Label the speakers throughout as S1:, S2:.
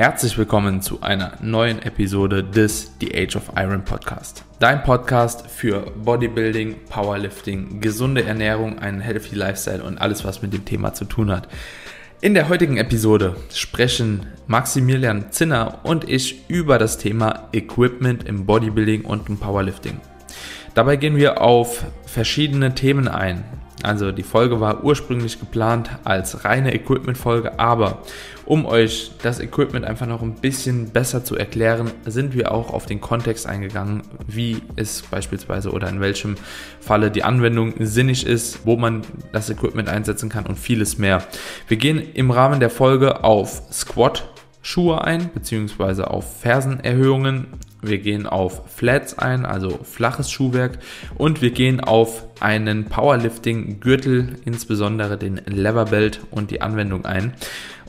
S1: Herzlich willkommen zu einer neuen Episode des The Age of Iron Podcast. Dein Podcast für Bodybuilding, Powerlifting, gesunde Ernährung, einen healthy Lifestyle und alles, was mit dem Thema zu tun hat. In der heutigen Episode sprechen Maximilian Zinner und ich über das Thema Equipment im Bodybuilding und im Powerlifting. Dabei gehen wir auf verschiedene Themen ein. Also die Folge war ursprünglich geplant als reine Equipment-Folge, aber um euch das Equipment einfach noch ein bisschen besser zu erklären, sind wir auch auf den Kontext eingegangen, wie es beispielsweise oder in welchem Falle die Anwendung sinnig ist, wo man das Equipment einsetzen kann und vieles mehr. Wir gehen im Rahmen der Folge auf Squat Schuhe ein, beziehungsweise auf Fersenerhöhungen. Wir gehen auf Flats ein, also flaches Schuhwerk. Und wir gehen auf einen Powerlifting-Gürtel, insbesondere den Leverbelt und die Anwendung ein.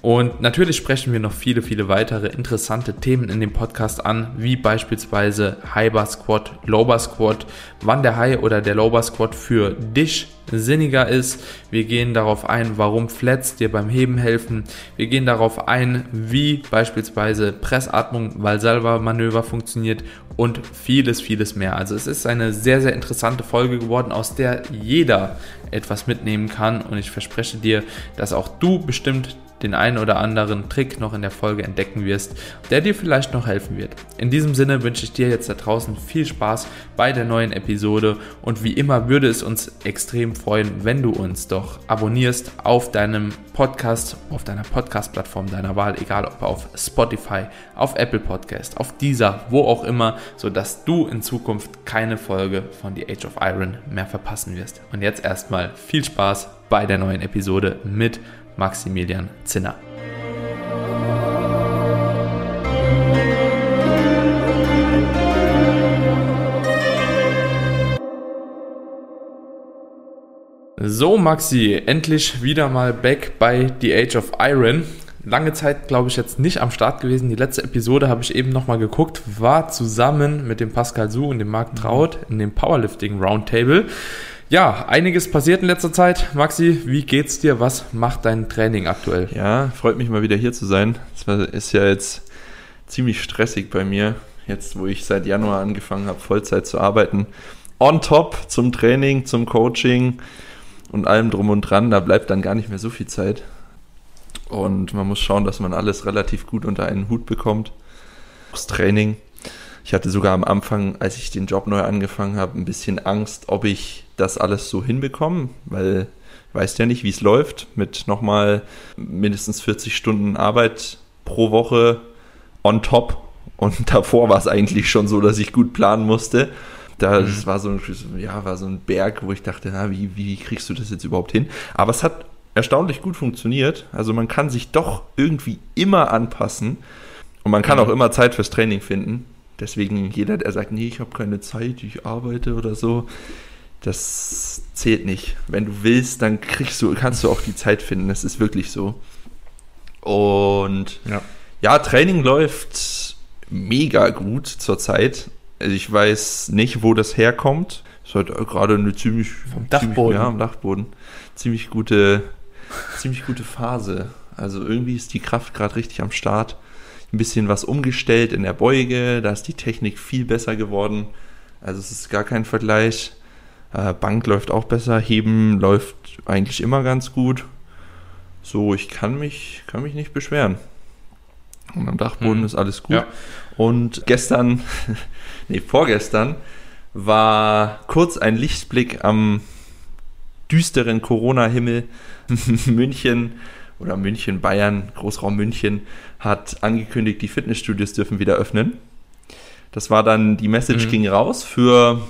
S1: Und natürlich sprechen wir noch viele, viele weitere interessante Themen in dem Podcast an, wie beispielsweise High Bar Squat, Low Bar Squat, wann der High oder der Low Bar Squat für dich sinniger ist. Wir gehen darauf ein, warum Flats dir beim Heben helfen. Wir gehen darauf ein, wie beispielsweise Pressatmung, Valsalva-Manöver funktioniert und vieles, vieles mehr. Also es ist eine sehr, sehr interessante Folge geworden, aus der jeder etwas mitnehmen kann und ich verspreche dir, dass auch du bestimmt den einen oder anderen Trick noch in der Folge entdecken wirst, der dir vielleicht noch helfen wird. In diesem Sinne wünsche ich dir jetzt da draußen viel Spaß bei der neuen Episode und wie immer würde es uns extrem freuen, wenn du uns doch abonnierst auf deinem Podcast, auf deiner Podcast-Plattform deiner Wahl, egal ob auf Spotify, auf Apple Podcast, auf dieser, wo auch immer, sodass du in Zukunft keine Folge von The Age of Iron mehr verpassen wirst. Und jetzt erstmal viel Spaß bei der neuen Episode mit Maximilian Zinner. So, Maxi, endlich wieder mal back bei The Age of Iron. Lange Zeit, glaube ich, jetzt nicht am Start gewesen. Die letzte Episode habe ich eben nochmal geguckt, war zusammen mit dem Pascal Su und dem Marc Traut in dem Powerlifting Roundtable. Ja, einiges passiert in letzter Zeit. Maxi, wie geht's dir? Was macht dein Training aktuell?
S2: Ja, freut mich mal wieder hier zu sein. Es ist ja jetzt ziemlich stressig bei mir, jetzt wo ich seit Januar angefangen habe, Vollzeit zu arbeiten. On top zum Training, zum Coaching und allem drum und dran. Da bleibt dann gar nicht mehr so viel Zeit. Und man muss schauen, dass man alles relativ gut unter einen Hut bekommt. Das Training. Ich hatte sogar am Anfang, als ich den Job neu angefangen habe, ein bisschen Angst, ob ich das alles so hinbekommen, weil weißt ja nicht, wie es läuft mit nochmal mindestens 40 Stunden Arbeit pro Woche on top. Und davor war es eigentlich schon so, dass ich gut planen musste. Da, Das mhm. war so, ein, ja, war so ein Berg, wo ich dachte, na, wie, wie kriegst du das jetzt überhaupt hin? Aber es hat erstaunlich gut funktioniert. Also man kann sich doch irgendwie immer anpassen und man kann mhm. auch immer Zeit fürs Training finden. Deswegen jeder, der sagt, nee, ich habe keine Zeit, ich arbeite oder so, das zählt nicht. Wenn du willst, dann kriegst du, kannst du auch die Zeit finden. Das ist wirklich so. Und ja, ja Training läuft mega gut zurzeit. Also ich weiß nicht, wo das herkommt. Es hat gerade eine ziemlich
S1: vom Dachboden. Ziemlich,
S2: ja, am Dachboden. Ziemlich gute, ziemlich gute Phase. Also irgendwie ist die Kraft gerade richtig am Start. Ein bisschen was umgestellt in der Beuge, da ist die Technik viel besser geworden. Also es ist gar kein Vergleich. Äh, Bank läuft auch besser, Heben läuft eigentlich immer ganz gut. So, ich kann mich, kann mich nicht beschweren. Und am Dachboden hm. ist alles gut. Ja. Und gestern, nee, vorgestern war kurz ein Lichtblick am düsteren Corona-Himmel. München oder München, Bayern, Großraum München hat angekündigt, die Fitnessstudios dürfen wieder öffnen. Das war dann, die Message mhm. ging raus für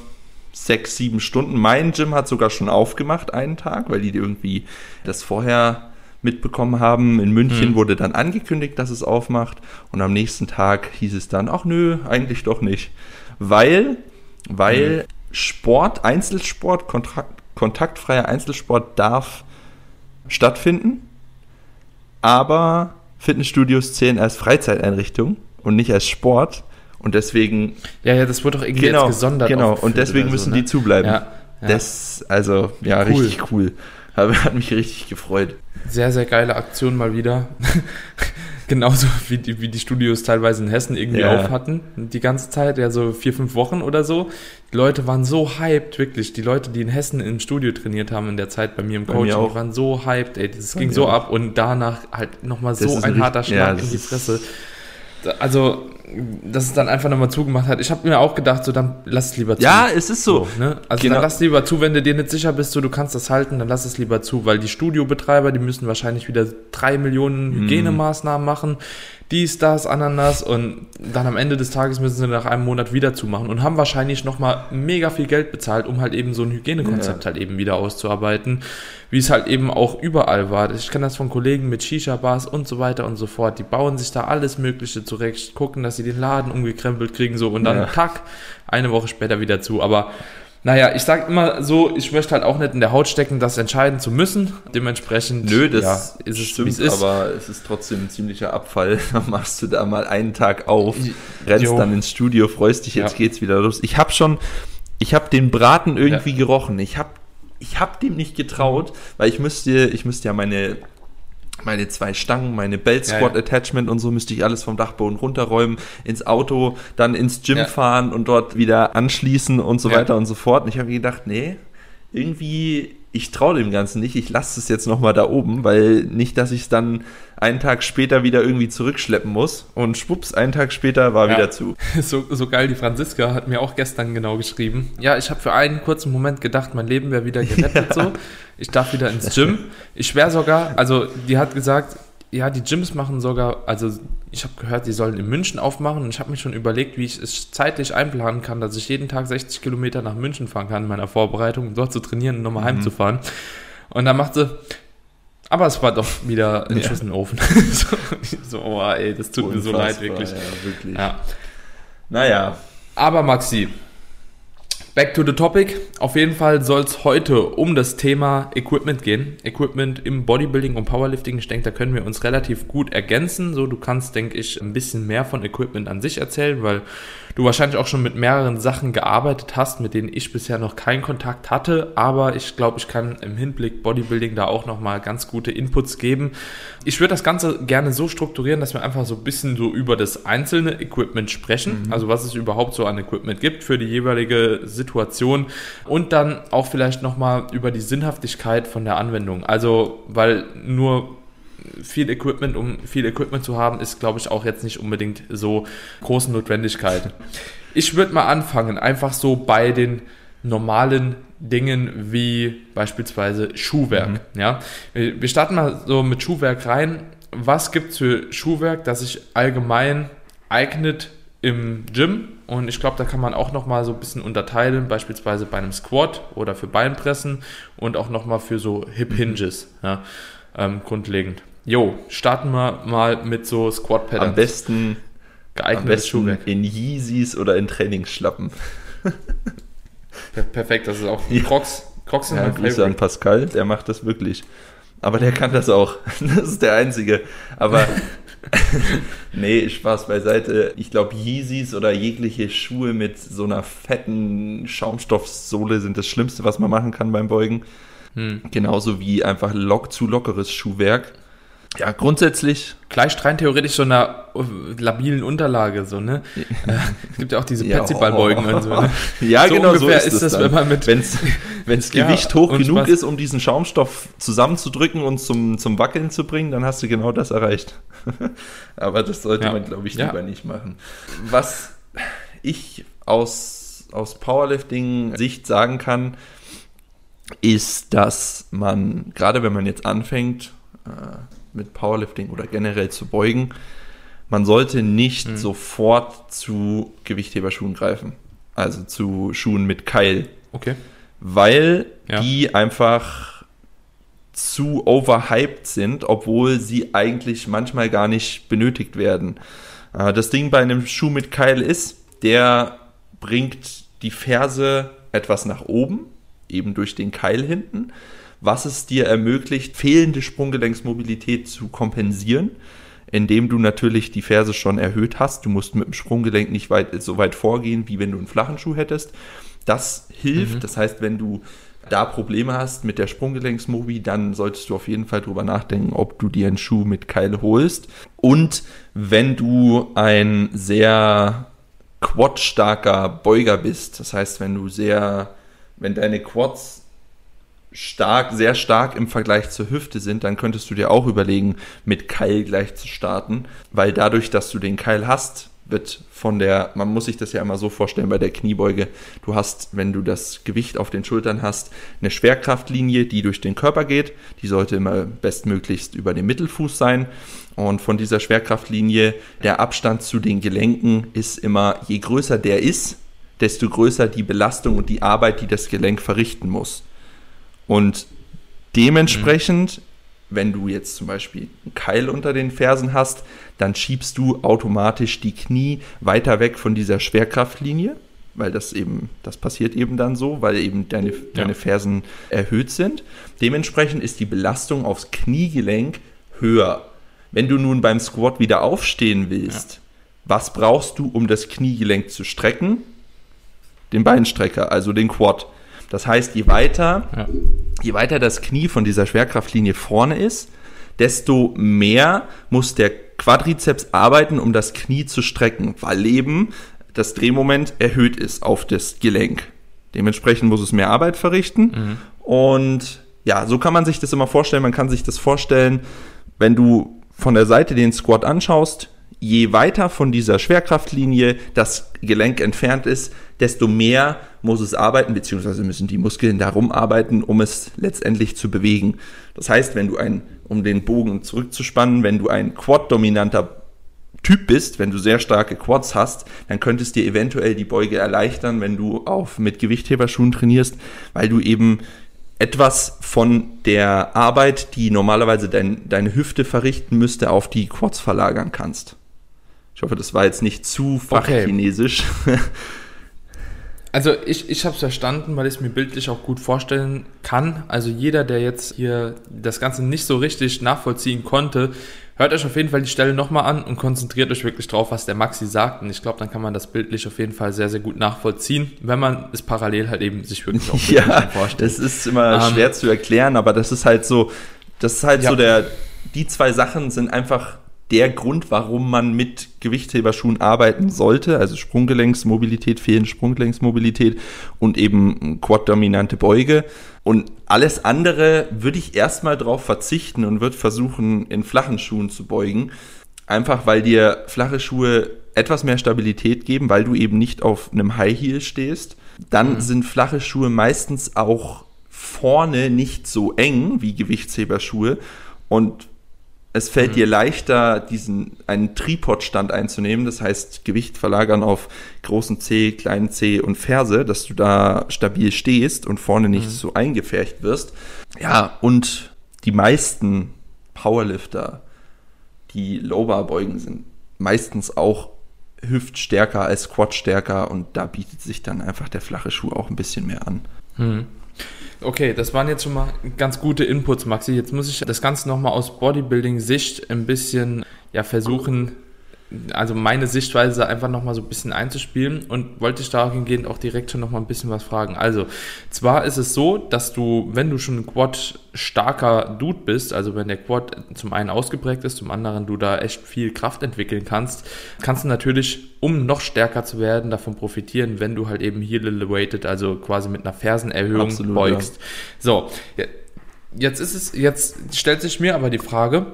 S2: sechs, sieben Stunden. Mein Gym hat sogar schon aufgemacht einen Tag, weil die irgendwie das vorher mitbekommen haben. In München mhm. wurde dann angekündigt, dass es aufmacht und am nächsten Tag hieß es dann, ach nö, eigentlich doch nicht. Weil, weil mhm. Sport, Einzelsport, Kontrakt, kontaktfreier Einzelsport darf stattfinden, aber Fitnessstudios zählen als Freizeiteinrichtung und nicht als Sport. Und deswegen.
S1: Ja, ja, das wird doch irgendwie
S2: genau,
S1: jetzt gesondert.
S2: Genau, und deswegen so, müssen ne? die zubleiben. Ja, ja. Das, also, ja, cool. richtig cool. Hat mich richtig gefreut.
S1: Sehr, sehr geile Aktion mal wieder. genauso wie die, wie die Studios teilweise in Hessen irgendwie
S2: Ja.
S1: auf hatten, die ganze Zeit, ja so vier, fünf Wochen oder so. Die Leute waren so hyped, wirklich. Die Leute, die in Hessen im Studio trainiert haben in der Zeit bei mir im
S2: mir
S1: Coaching, die waren so hyped, ey. Das ging
S2: mir
S1: so ab und danach halt nochmal so
S2: ist
S1: ein
S2: ein
S1: harter Schlag
S2: ja,
S1: in die
S2: ist-
S1: Fresse. Da- Also, dass es dann einfach nochmal zugemacht hat. Ich habe mir auch gedacht, so dann lass es lieber zu.
S2: Ja, es ist so.
S1: ne? Also
S2: Genau.
S1: dann lass lieber zu, wenn du dir nicht sicher bist, so du kannst das halten, dann lass es lieber zu, weil die Studiobetreiber, die müssen wahrscheinlich wieder drei Millionen
S2: Mhm.
S1: Hygienemaßnahmen machen, dies, das, Ananas und dann am Ende des Tages müssen sie nach einem Monat wieder zumachen und haben wahrscheinlich nochmal mega viel Geld bezahlt, um halt eben so ein Hygienekonzept halt eben wieder auszuarbeiten, wie es halt eben auch überall war. Ich kenne das von Kollegen mit Shisha-Bars und so weiter und so fort. Die bauen sich da alles Mögliche zurecht, gucken, dass sie den Laden umgekrempelt kriegen so und dann
S2: Ja.
S1: tack, eine Woche später wieder zu. Aber naja, ich sag immer so, ich möchte halt auch nicht in der Haut stecken, das entscheiden zu müssen. Dementsprechend
S2: Nö, das
S1: ja, ist es,
S2: stimmt,
S1: wie es ist.
S2: aber es ist trotzdem ein ziemlicher Abfall. Dann machst du da mal einen Tag auf, rennst
S1: Jo.
S2: dann ins Studio, freust dich, jetzt
S1: Ja.
S2: geht's wieder los. Ich habe schon, ich habe den Braten irgendwie gerochen. Ich habe ich hab dem nicht getraut, weil ich müsste, ich müsste ja meine meine zwei Stangen, meine Belt
S1: Ja,
S2: Squat
S1: ja.
S2: Attachment und so müsste ich alles vom Dachboden runterräumen, ins Auto, dann ins Gym
S1: Ja.
S2: fahren und dort wieder anschließen und so
S1: Ja.
S2: weiter und so fort. Und ich habe mir gedacht, nee, irgendwie, ich traue dem Ganzen nicht. Ich lasse es jetzt nochmal da oben, weil nicht, dass ich es dann einen Tag später wieder irgendwie zurückschleppen muss. Und schwupps, einen Tag später war
S1: Ja.
S2: wieder zu.
S1: So, so geil, die Franziska hat mir auch gestern genau geschrieben. Ja, ich habe für einen kurzen Moment gedacht, mein Leben wäre wieder gerettet so. Ich darf wieder ins Gym. Ich schwör sogar, also die hat gesagt, ja, die Gyms machen sogar, also ich habe gehört, die sollen in München aufmachen und ich habe mir schon überlegt, wie ich es zeitlich einplanen kann, dass ich jeden Tag 60 Kilometer nach München fahren kann in meiner Vorbereitung, um dort zu trainieren und nochmal heimzufahren. Und dann macht sie, aber es war doch wieder ein
S2: Ja.
S1: Schuss in den Ofen. so, so, oh ey, das tut mir so leid,
S2: Unfassbar,
S1: wirklich.
S2: Ja, wirklich.
S1: Ja.
S2: Naja,
S1: Aber Maxi, back to the topic. Auf jeden Fall soll es heute um das Thema Equipment gehen. Equipment im Bodybuilding und Powerlifting. Ich denke, da können wir uns relativ gut ergänzen. So, du kannst, denke ich, ein bisschen mehr von Equipment an sich erzählen, weil du wahrscheinlich auch schon mit mehreren Sachen gearbeitet hast, mit denen ich bisher noch keinen Kontakt hatte. Aber ich glaube, ich kann im Hinblick Bodybuilding da auch nochmal ganz gute Inputs geben. Ich würde das Ganze gerne so strukturieren, dass wir einfach so ein bisschen so über das einzelne Equipment sprechen. Also was es überhaupt so an Equipment gibt für die jeweilige Situation. Und dann auch vielleicht nochmal über die Sinnhaftigkeit von der Anwendung. Also, weil nur viel Equipment, um viel Equipment zu haben, ist, glaube ich, auch jetzt nicht unbedingt so große Notwendigkeit. Ich würde mal anfangen, einfach so bei den normalen Dingen wie beispielsweise Schuhwerk. Ja, wir wir starten mal so mit Schuhwerk rein. Was gibt es für Schuhwerk, das sich allgemein eignet im Gym? Und ich glaube, da kann man auch noch mal so ein bisschen unterteilen, beispielsweise bei einem Squat oder für Beinpressen und auch noch mal für so Hip Hinges, ja, ähm, grundlegend. Jo, starten wir mal mit so Squat
S2: am
S1: Patterns.
S2: besten, am
S1: Geeignetes
S2: besten
S1: Schuhwerk.
S2: in Yeezys oder in Trainingsschlappen.
S1: Per- Perfekt, das ist auch
S2: Ja.
S1: Crocs. Crocs sind
S2: Ja,
S1: mein
S2: Grüße an. Pascal, der macht das wirklich. Aber der kann das auch. Das ist der Einzige. Aber nee, Spaß beiseite. Ich glaube, Yeezys oder jegliche Schuhe mit so einer fetten Schaumstoffsohle sind das Schlimmste, was man machen kann beim Beugen.
S1: Hm.
S2: Genauso wie einfach lock zu lockeres Schuhwerk. Ja, grundsätzlich.
S1: Gleicht rein theoretisch so einer äh, labilen Unterlage, so, ne? Äh, es gibt ja auch diese
S2: Ja,
S1: Petsyballbeugen und so, ne?
S2: Ja,
S1: So
S2: genau so ist,
S1: ist
S2: es
S1: das,
S2: dann.
S1: wenn man mit-
S2: Wenn's, wenn's
S1: Ja,
S2: Gewicht hoch genug
S1: Spaß.
S2: ist, um diesen Schaumstoff zusammenzudrücken und zum, zum Wackeln zu bringen, dann hast du genau das erreicht. Aber das sollte
S1: Ja.
S2: man, glaube ich, lieber nicht machen. Was ich aus, aus Powerlifting-Sicht sagen kann, ist, dass man, gerade wenn man jetzt anfängt, äh, mit Powerlifting oder generell zu beugen, man sollte nicht
S1: Mhm.
S2: sofort zu Gewichtheberschuhen greifen. Also zu Schuhen mit Keil.
S1: Okay.
S2: Weil
S1: Ja.
S2: die einfach zu overhyped sind, obwohl sie eigentlich manchmal gar nicht benötigt werden. Äh, Das Ding bei einem Schuh mit Keil ist, der bringt die Ferse etwas nach oben, eben durch den Keil hinten, was es dir ermöglicht, fehlende Sprunggelenksmobilität zu kompensieren, indem du natürlich die Ferse schon erhöht hast. Du musst mit dem Sprunggelenk nicht weit, so weit vorgehen, wie wenn du einen flachen Schuh hättest. Das hilft.
S1: Mhm.
S2: Das heißt, wenn du da Probleme hast mit der Sprunggelenksmobi, dann solltest du auf jeden Fall drüber nachdenken, ob du dir einen Schuh mit Keil holst. Und wenn du ein sehr quadstarker Beuger bist, das heißt, wenn du sehr, wenn deine Quads stark, sehr stark im Vergleich zur Hüfte sind, dann könntest du dir auch überlegen, mit Keil gleich zu starten, weil dadurch, dass du den Keil hast, wird von der, man muss sich das ja immer so vorstellen bei der Kniebeuge, du hast, wenn du das Gewicht auf den Schultern hast, eine Schwerkraftlinie, die durch den Körper geht, die sollte immer bestmöglichst über dem Mittelfuß sein und von dieser Schwerkraftlinie, der Abstand zu den Gelenken ist immer, je größer der ist, desto größer die Belastung und die Arbeit, die das Gelenk verrichten muss. Und dementsprechend mhm wenn du jetzt zum Beispiel einen Keil unter den Fersen hast, dann schiebst du automatisch die Knie weiter weg von dieser Schwerkraftlinie, weil das eben, das passiert eben dann so, weil eben deine, ja. deine Fersen erhöht sind. Dementsprechend ist die Belastung aufs Kniegelenk höher. Wenn du nun beim Squat wieder aufstehen willst, ja. was brauchst du, um das Kniegelenk zu strecken? Den Beinstrecker, also den Quad. Das heißt, je weiter, ja. je weiter das Knie von dieser Schwerkraftlinie vorne ist, desto mehr muss der Quadrizeps arbeiten, um das Knie zu strecken, weil eben das Drehmoment erhöht ist auf das Gelenk. Dementsprechend muss es mehr Arbeit verrichten. Mhm. Und ja, so kann man sich das immer vorstellen. Man kann sich das vorstellen, wenn du von der Seite den Squat anschaust, je weiter von dieser Schwerkraftlinie das Gelenk entfernt ist, desto mehr muss es arbeiten, beziehungsweise müssen die Muskeln darum arbeiten, um es letztendlich zu bewegen. Das heißt, wenn du ein, um den Bogen zurückzuspannen, wenn du ein Quad-dominanter Typ bist, wenn du sehr starke Quads hast, dann könntest dir eventuell die Beuge erleichtern, wenn du auf mit Gewichtheberschuhen trainierst, weil du eben etwas von der Arbeit, die normalerweise dein, deine Hüfte verrichten müsste, auf die Quads verlagern kannst. Ich hoffe, das war jetzt nicht zu fachchinesisch.
S1: Okay. Also ich, ich habe es verstanden, weil ich es mir bildlich auch gut vorstellen kann. Also jeder, der jetzt hier das Ganze nicht so richtig nachvollziehen konnte, hört euch auf jeden Fall die Stelle nochmal an und konzentriert euch wirklich drauf, was der Maxi sagt. Und ich glaube, dann kann man das bildlich auf jeden Fall sehr, sehr gut nachvollziehen, wenn man es parallel halt eben sich wirklich auch
S2: ja, vorstellt. Das ist immer ähm, schwer zu erklären, aber das ist halt so, das ist halt ja. so der, die zwei Sachen sind einfach der Grund, warum man mit Gewichtsheberschuhen arbeiten sollte, also Sprunggelenksmobilität, fehlende Sprunggelenksmobilität und eben quad-dominante Beuge. Und alles andere würde ich erstmal darauf verzichten und würde versuchen, in flachen Schuhen zu beugen. Einfach weil dir flache Schuhe etwas mehr Stabilität geben, weil du eben nicht auf einem High Heel stehst. Dann mhm. sind flache Schuhe meistens auch vorne nicht so eng wie Gewichtsheberschuhe. Und es fällt mhm. dir leichter, diesen einen Tripodstand einzunehmen, das heißt Gewicht verlagern auf großen C, kleinen C und Ferse, dass du da stabil stehst und vorne nicht mhm. so eingefärcht wirst. Ja, und die meisten Powerlifter, die Lowbar beugen, sind meistens auch hüftstärker als quadstärker und da bietet sich dann einfach der flache Schuh auch ein bisschen mehr an. Mhm.
S1: Okay, das waren jetzt schon mal ganz gute Inputs, Maxi. Jetzt muss ich das Ganze nochmal aus Bodybuilding-Sicht ein bisschen ja, versuchen, also meine Sichtweise einfach nochmal so ein bisschen einzuspielen und wollte ich dahingehend auch direkt schon nochmal ein bisschen was fragen. Also, zwar ist es so, dass du, wenn du schon ein Quad starker Dude bist, also wenn der Quad zum einen ausgeprägt ist, zum anderen du da echt viel Kraft entwickeln kannst, kannst du natürlich, um noch stärker zu werden, davon profitieren, wenn du halt eben heel elevated, also quasi mit einer Fersenerhöhung Absolut, beugst. Ja. So, jetzt ist es, jetzt stellt sich mir aber die Frage,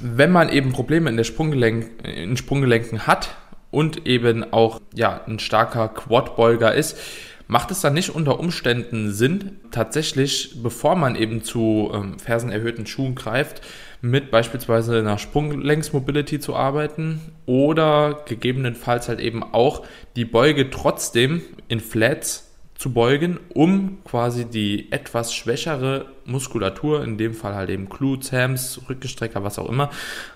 S1: wenn man eben Probleme in der Sprunggelenk, in Sprunggelenken hat und eben auch ja, ein starker Quadbeuger ist, macht es dann nicht unter Umständen Sinn, tatsächlich, bevor man eben zu ähm, fersenerhöhten Schuhen greift, mit beispielsweise einer Sprunggelenksmobility zu arbeiten oder gegebenenfalls halt eben auch die Beuge trotzdem in Flats zu beugen, um quasi die etwas schwächere Muskulatur, in dem Fall halt eben Glutes, Hams, Rückgestrecker, was auch immer,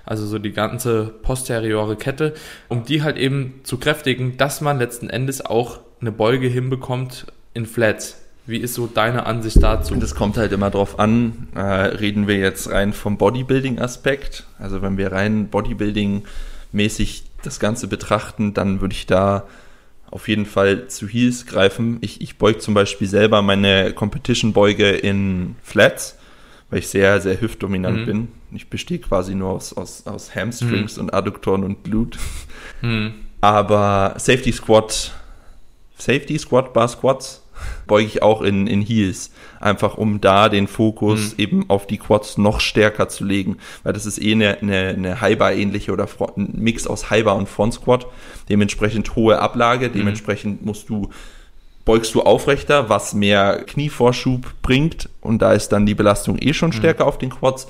S1: also so die ganze posteriore Kette, um die halt eben zu kräftigen, dass man letzten Endes auch eine Beuge hinbekommt in Flats. Wie ist so deine Ansicht dazu?
S2: Das kommt halt immer drauf an. Äh, reden wir jetzt rein vom Bodybuilding-Aspekt. Also wenn wir rein Bodybuilding-mäßig das Ganze betrachten, dann würde ich da auf jeden Fall zu Heels greifen. Ich, ich beug zum Beispiel selber meine Competition-Beuge in Flats, weil ich sehr, sehr hüftdominant mhm. bin. Ich bestehe quasi nur aus, aus, aus Hamstrings mhm. und Adduktoren und Glute. Mhm. Aber Safety Squat, Safety Squat, Bar Squats beuge ich auch in, in Heels. Einfach um da den Fokus mhm. eben auf die Quads noch stärker zu legen. Weil das ist eh eine, eine, eine High-Bar-ähnliche oder ein Mix aus High-Bar und Front Squat. Dementsprechend hohe Ablage. Mhm. Dementsprechend musst du beugst du aufrechter, was mehr Knievorschub bringt und da ist dann die Belastung eh schon mhm. stärker mhm. auf den Quads.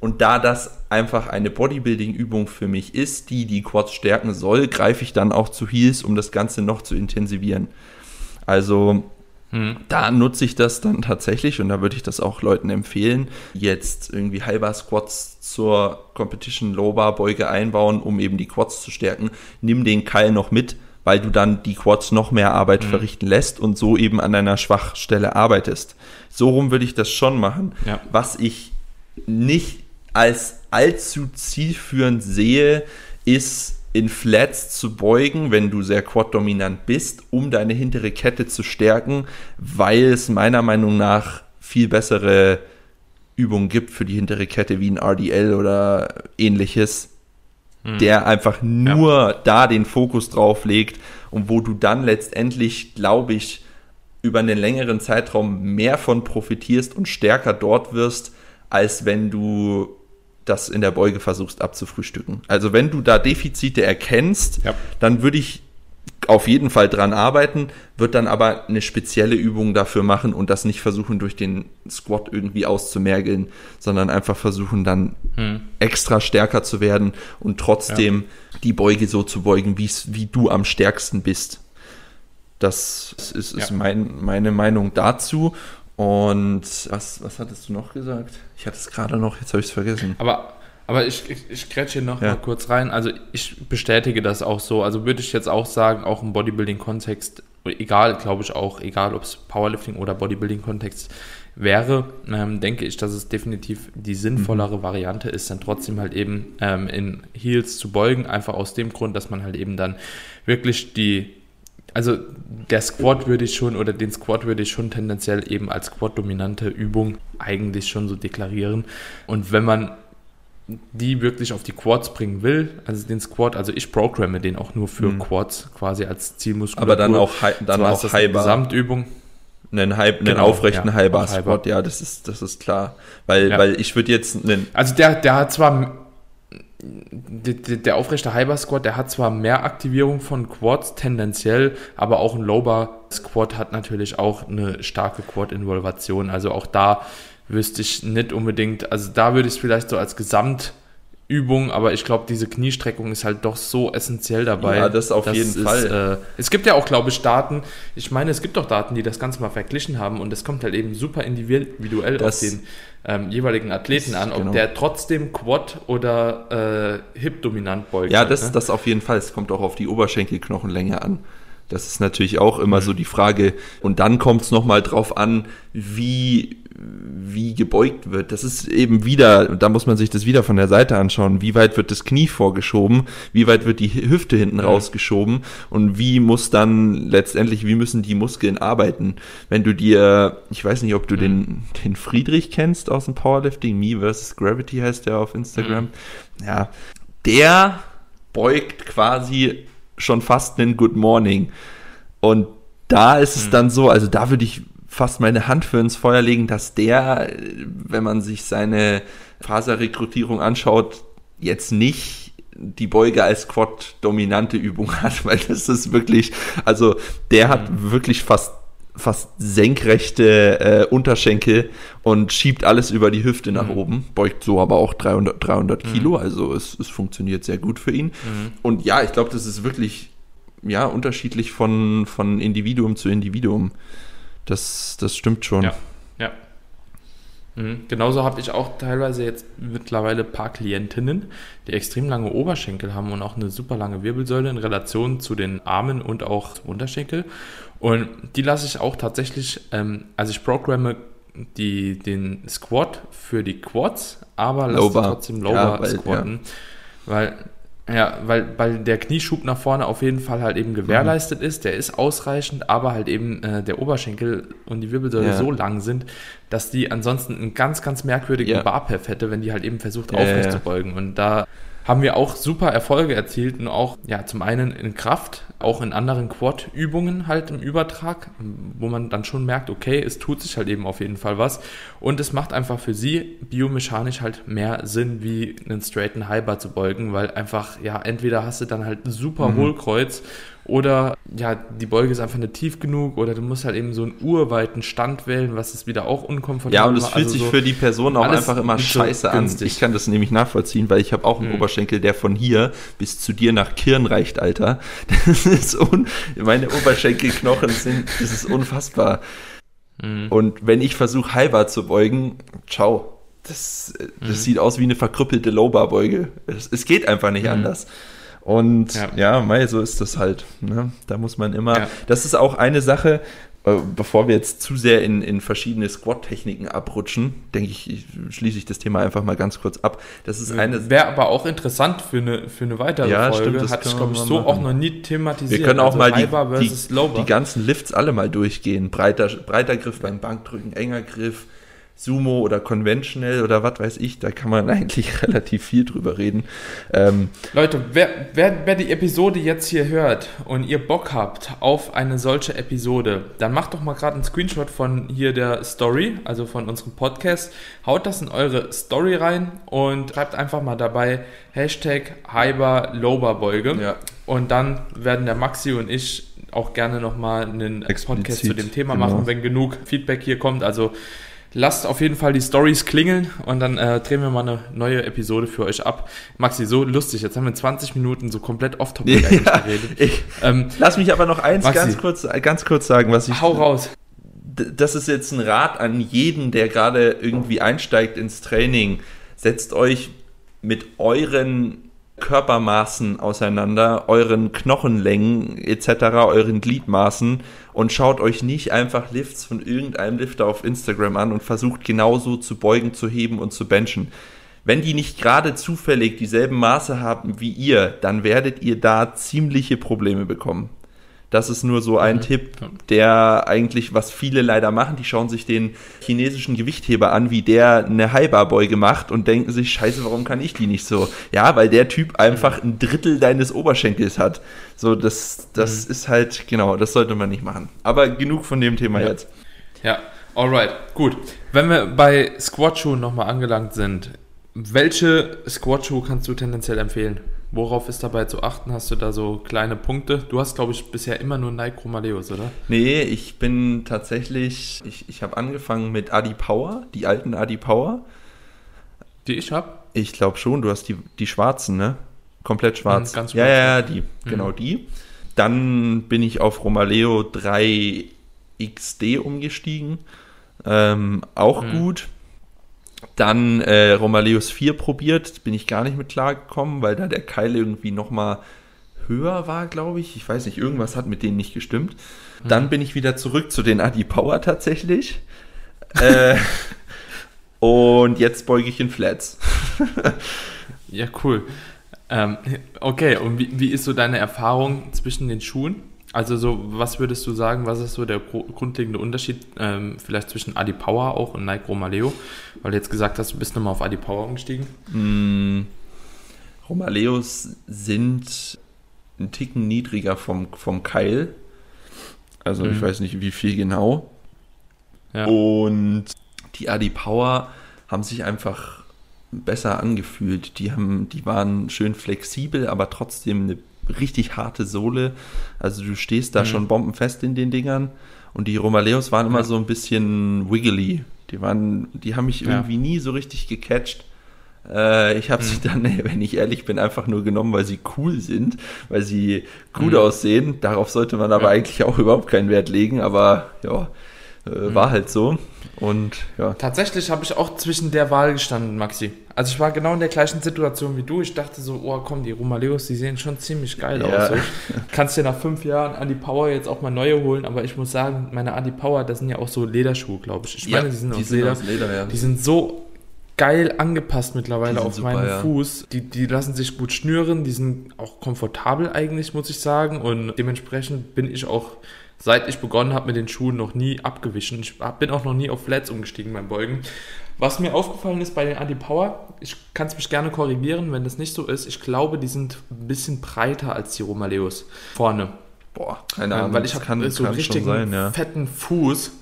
S2: Und da das einfach eine Bodybuilding-Übung für mich ist, die die Quads stärken soll, greife ich dann auch zu Heels, um das Ganze noch zu intensivieren. Also hm. Da nutze ich das dann tatsächlich und da würde ich das auch Leuten empfehlen, jetzt irgendwie halber Squats zur Competition Low Bar Beuge einbauen, um eben die Quads zu stärken. Nimm den Keil noch mit, weil du dann die Quads noch mehr Arbeit hm. verrichten lässt und so eben an deiner Schwachstelle arbeitest. So rum würde ich das schon machen. Ja. Was ich nicht als allzu zielführend sehe, ist in Flats zu beugen, wenn du sehr quad-dominant bist, um deine hintere Kette zu stärken, weil es meiner Meinung nach viel bessere Übungen gibt für die hintere Kette wie ein RDL oder ähnliches, hm. der einfach nur ja. da den Fokus drauf legt und wo du dann letztendlich, glaube ich, über einen längeren Zeitraum mehr von profitierst und stärker dort wirst, als wenn du das in der Beuge versuchst abzufrühstücken. Also wenn du da Defizite erkennst, ja. dann würde ich auf jeden Fall dran arbeiten, wird dann aber eine spezielle Übung dafür machen und das nicht versuchen durch den Squat irgendwie auszumergeln, sondern einfach versuchen dann hm. extra stärker zu werden und trotzdem ja. die Beuge so zu beugen, wie du am stärksten bist. Das ist, ist ja. mein, meine Meinung dazu. Und was, was hattest du noch gesagt? Ich hatte es gerade noch, jetzt habe ich es vergessen.
S1: Aber, aber ich, ich, ich grätsche noch ja. mal kurz rein. Also ich bestätige das auch so. Also würde ich jetzt auch sagen, auch im Bodybuilding-Kontext, egal, glaube ich auch, egal ob es Powerlifting oder Bodybuilding-Kontext wäre, ähm, denke ich, dass es definitiv die sinnvollere mhm. Variante ist, dann trotzdem halt eben ähm, in Heels zu beugen. Einfach aus dem Grund, dass man halt eben dann wirklich die also der Squat würde ich schon oder den Squat würde ich schon tendenziell eben als Squat-dominante Übung eigentlich schon so deklarieren. Und wenn man die wirklich auf die Quads bringen will, also den Squat, also ich programme den auch nur für mhm. Quads quasi als Zielmuskulatur.
S2: Aber dann auch, dann auch
S1: das Highbar. Gesamtübung.
S2: Einen, High, genau, aufrechten ja, Highbar Squat, ja, das ist, das ist klar. Weil, ja. weil ich würde jetzt einen.
S1: Also der, der hat zwar der, aufrechte Bar Squat, der hat zwar mehr Aktivierung von Quads tendenziell, aber auch ein Low Bar Squat hat natürlich auch eine starke Quad-Involvation. Also auch da wüsste ich nicht unbedingt, also da würde ich es vielleicht so als Gesamt Übung, aber ich glaube, diese Kniestreckung ist halt doch so essentiell dabei.
S2: Ja, das auf jeden
S1: ist,
S2: Fall.
S1: Äh, es gibt ja auch, glaube ich, Daten, ich meine, es gibt doch Daten, die das Ganze mal verglichen haben und es kommt halt eben super individuell das, auf den ähm, jeweiligen Athleten an, ob genau. der trotzdem Quad oder äh, Hip dominant beugt.
S2: Ja, das, ne? das auf jeden Fall. Es kommt auch auf die Oberschenkelknochenlänge an. Das ist natürlich auch immer mhm. so die Frage. Und dann kommt es nochmal drauf an, wie, wie gebeugt wird. Das ist eben wieder, da muss man sich das wieder von der Seite anschauen. Wie weit wird das Knie vorgeschoben? Wie weit wird die Hüfte hinten ja. rausgeschoben? Und wie muss dann letztendlich, wie müssen die Muskeln arbeiten? Wenn du dir, ich weiß nicht, ob du mhm. den, den Friedrich kennst aus dem Powerlifting, Me vs. Gravity heißt der auf Instagram. Mhm. Ja, der beugt quasi schon fast einen Good Morning. Und da ist es mhm. dann so, also da würde ich fast meine Hand für ins Feuer legen, dass der, wenn man sich seine Faserrekrutierung anschaut, jetzt nicht die Beuge als Quad-dominante Übung hat, weil das ist wirklich, also der hat mhm. wirklich fast fast senkrechte äh, Unterschenkel und schiebt alles über die Hüfte nach mhm. oben, beugt so aber auch 300, 300 mhm. Kilo, also es, es funktioniert sehr gut für ihn. Mhm. Und ja, ich glaube, das ist wirklich ja unterschiedlich von, von Individuum zu Individuum. Das, das stimmt schon.
S1: Ja, ja. Mhm. Genauso habe ich auch teilweise jetzt mittlerweile ein paar Klientinnen, die extrem lange Oberschenkel haben und auch eine super lange Wirbelsäule in Relation zu den Armen und auch Unterschenkel. Und die lasse ich auch tatsächlich, ähm, also ich programme die, den Squat für die Quads, aber lasse trotzdem Lower ja, weil, squatten, ja. weil Ja, weil, weil der Knieschub nach vorne auf jeden Fall halt eben gewährleistet mhm. ist, der ist ausreichend, aber halt eben äh, der Oberschenkel und die Wirbelsäule ja. so lang sind, dass die ansonsten einen ganz, ganz merkwürdigen ja. Barperf hätte, wenn die halt eben versucht aufrecht zu beugen. Und da haben wir auch super Erfolge erzielt und auch ja zum einen in Kraft, auch in anderen Quad-Übungen halt im Übertrag, wo man dann schon merkt, okay, es tut sich halt eben auf jeden Fall was und es macht einfach für sie biomechanisch halt mehr Sinn, wie einen straighten Highbar zu beugen, weil einfach ja entweder hast du dann halt ein super mhm. Hohlkreuz oder ja, die Beuge ist einfach nicht tief genug oder du musst halt eben so einen urweiten Stand wählen, was ist wieder auch unkomfortabel
S2: Ja, und es fühlt also sich so für die Person auch einfach immer scheiße an. Ich kann das nämlich nachvollziehen, weil ich habe auch einen mhm. Oberschenkel, der von hier bis zu dir nach Kirn reicht, Alter. Das ist un meine Oberschenkelknochen sind, das ist unfassbar. Mhm. Und wenn ich versuche, halber zu beugen, ciao. Das, das mhm. sieht aus wie eine verkrüppelte Lowbar-Beuge. Es, es, geht einfach nicht mhm. anders. Und ja, ja Mai, so ist das halt. Ne? Da muss man immer. Ja. Das ist auch eine Sache, äh, bevor wir jetzt zu sehr in, in verschiedene Squat-Techniken abrutschen, denke ich, schließe ich das Thema einfach mal ganz kurz ab. Das ist eine.
S1: Wäre aber auch interessant für eine, für eine weitere
S2: ja, Folge. Stimmt, das
S1: Hatte ich, glaube ich, so machen. auch noch nie thematisiert.
S2: Wir können auch also mal die, die, die, ganzen Lifts alle mal durchgehen. Breiter, breiter Griff beim Bankdrücken, enger Griff Sumo oder Conventional oder was weiß ich, da kann man eigentlich relativ viel drüber reden.
S1: Ähm, Leute, wer, wer, wer die Episode jetzt hier hört und ihr Bock habt auf eine solche Episode, dann macht doch mal gerade einen Screenshot von hier der Story, also von unserem Podcast, haut das in eure Story rein und schreibt einfach mal dabei Hashtag Hyber Beuge. Ja. Und dann werden der Maxi und ich auch gerne nochmal einen Explizit, Podcast zu dem Thema genau. machen, wenn genug Feedback hier kommt. Also lasst auf jeden Fall die Stories klingeln und dann äh, drehen wir mal eine neue Episode für euch ab. Maxi, so lustig, jetzt haben wir 20 Minuten so komplett off-topic ja,
S2: geredet. Ich, ähm, lass mich aber noch eins Maxi, ganz kurz, ganz kurz sagen, was ich...
S1: Hau raus.
S2: Das ist jetzt ein Rat an jeden, der gerade irgendwie einsteigt ins Training. Setzt euch mit euren Körpermaßen auseinander, euren Knochenlängen etc., euren Gliedmaßen und schaut euch nicht einfach Lifts von irgendeinem Lifter auf Instagram an und versucht genauso zu beugen, zu heben und zu benchen. Wenn die nicht gerade zufällig dieselben Maße haben wie ihr, dann werdet ihr da ziemliche Probleme bekommen. Das ist nur so ein mhm. Tipp, der eigentlich, was viele leider machen, die schauen sich den chinesischen Gewichtheber an, wie der eine Highbar-Beuge macht und denken sich, scheiße, warum kann ich die nicht so? Ja, weil der Typ einfach ein Drittel deines Oberschenkels hat. So, das, das mhm. ist halt, genau, das sollte man nicht machen. Aber genug von dem Thema
S1: ja.
S2: jetzt.
S1: Ja, alright, gut. Wenn wir bei Squat-Schuhen nochmal angelangt sind, welche Squat-Schuhe kannst du tendenziell empfehlen? Worauf ist dabei zu achten? Hast du da so kleine Punkte? Du hast, glaube ich, bisher immer nur Nike Romaleos, oder?
S2: Nee, ich bin tatsächlich, ich, ich habe angefangen mit Adi Power, die alten Adi Power.
S1: Die ich habe?
S2: Ich glaube schon, du hast die, die schwarzen, ne? Komplett mhm, schwarz. Ganz schwarz. Ja, ja, ja, die, mhm. genau die. Dann bin ich auf Romaleo 3 XD umgestiegen. Ähm, auch mhm. gut. Dann äh, Romaleus 4 probiert, bin ich gar nicht mit klargekommen, weil da der Keil irgendwie nochmal höher war, glaube ich. Ich weiß nicht, irgendwas hat mit denen nicht gestimmt. Mhm. Dann bin ich wieder zurück zu den Adi Power tatsächlich. äh, und jetzt beuge ich in Flats.
S1: ja, cool. Ähm, okay, und wie, wie ist so deine Erfahrung zwischen den Schuhen? Also so, was würdest du sagen, was ist so der grundlegende Unterschied ähm, vielleicht zwischen Adi Power auch und Nike Romaleo? Weil du jetzt gesagt hast, du bist nochmal auf Adi Power umgestiegen.
S2: Mm, Romaleos sind ein Ticken niedriger vom, vom Keil. Also mhm. ich weiß nicht, wie viel genau. Ja. Und die Adi Power haben sich einfach besser angefühlt. Die haben, die waren schön flexibel, aber trotzdem eine richtig harte Sohle. Also du stehst da mhm. schon bombenfest in den Dingern. Und die Romaleos waren immer ja. so ein bisschen wiggly. Die waren, die haben mich irgendwie ja. nie so richtig gecatcht. Äh, ich habe mhm. sie dann, wenn ich ehrlich bin, einfach nur genommen, weil sie cool sind, weil sie gut mhm. aussehen. Darauf sollte man aber ja. eigentlich auch überhaupt keinen Wert legen. Aber ja, äh, mhm. war halt so. Und ja.
S1: Tatsächlich habe ich auch zwischen der Wahl gestanden, Maxi. Also ich war genau in der gleichen Situation wie du. Ich dachte so, oh komm, die Romaleos, die sehen schon ziemlich geil ja. aus. So. Kannst dir nach fünf Jahren Adi Power jetzt auch mal neue holen, aber ich muss sagen, meine Adi Power, das sind ja auch so Lederschuhe, glaube ich. Ich meine, ja, die sind, die aus, sind Leder. aus Leder. Ja. Die sind so geil angepasst mittlerweile auf
S2: super,
S1: meinen
S2: ja.
S1: Fuß. Die, die lassen sich gut schnüren, die sind auch komfortabel eigentlich, muss ich sagen. Und dementsprechend bin ich auch, seit ich begonnen habe mit den Schuhen, noch nie abgewichen. Ich bin auch noch nie auf Flats umgestiegen beim Beugen. Was mir aufgefallen ist bei den Anti-Power, ich kann es mich gerne korrigieren, wenn das nicht so ist. Ich glaube, die sind ein bisschen breiter als die Romaleos vorne.
S2: Boah, keine
S1: Ähm,
S2: Ahnung.
S1: weil ich
S2: das
S1: habe
S2: kann,
S1: so einen
S2: kann schon
S1: richtigen
S2: sein, ja. Mhm.
S1: fetten Fuß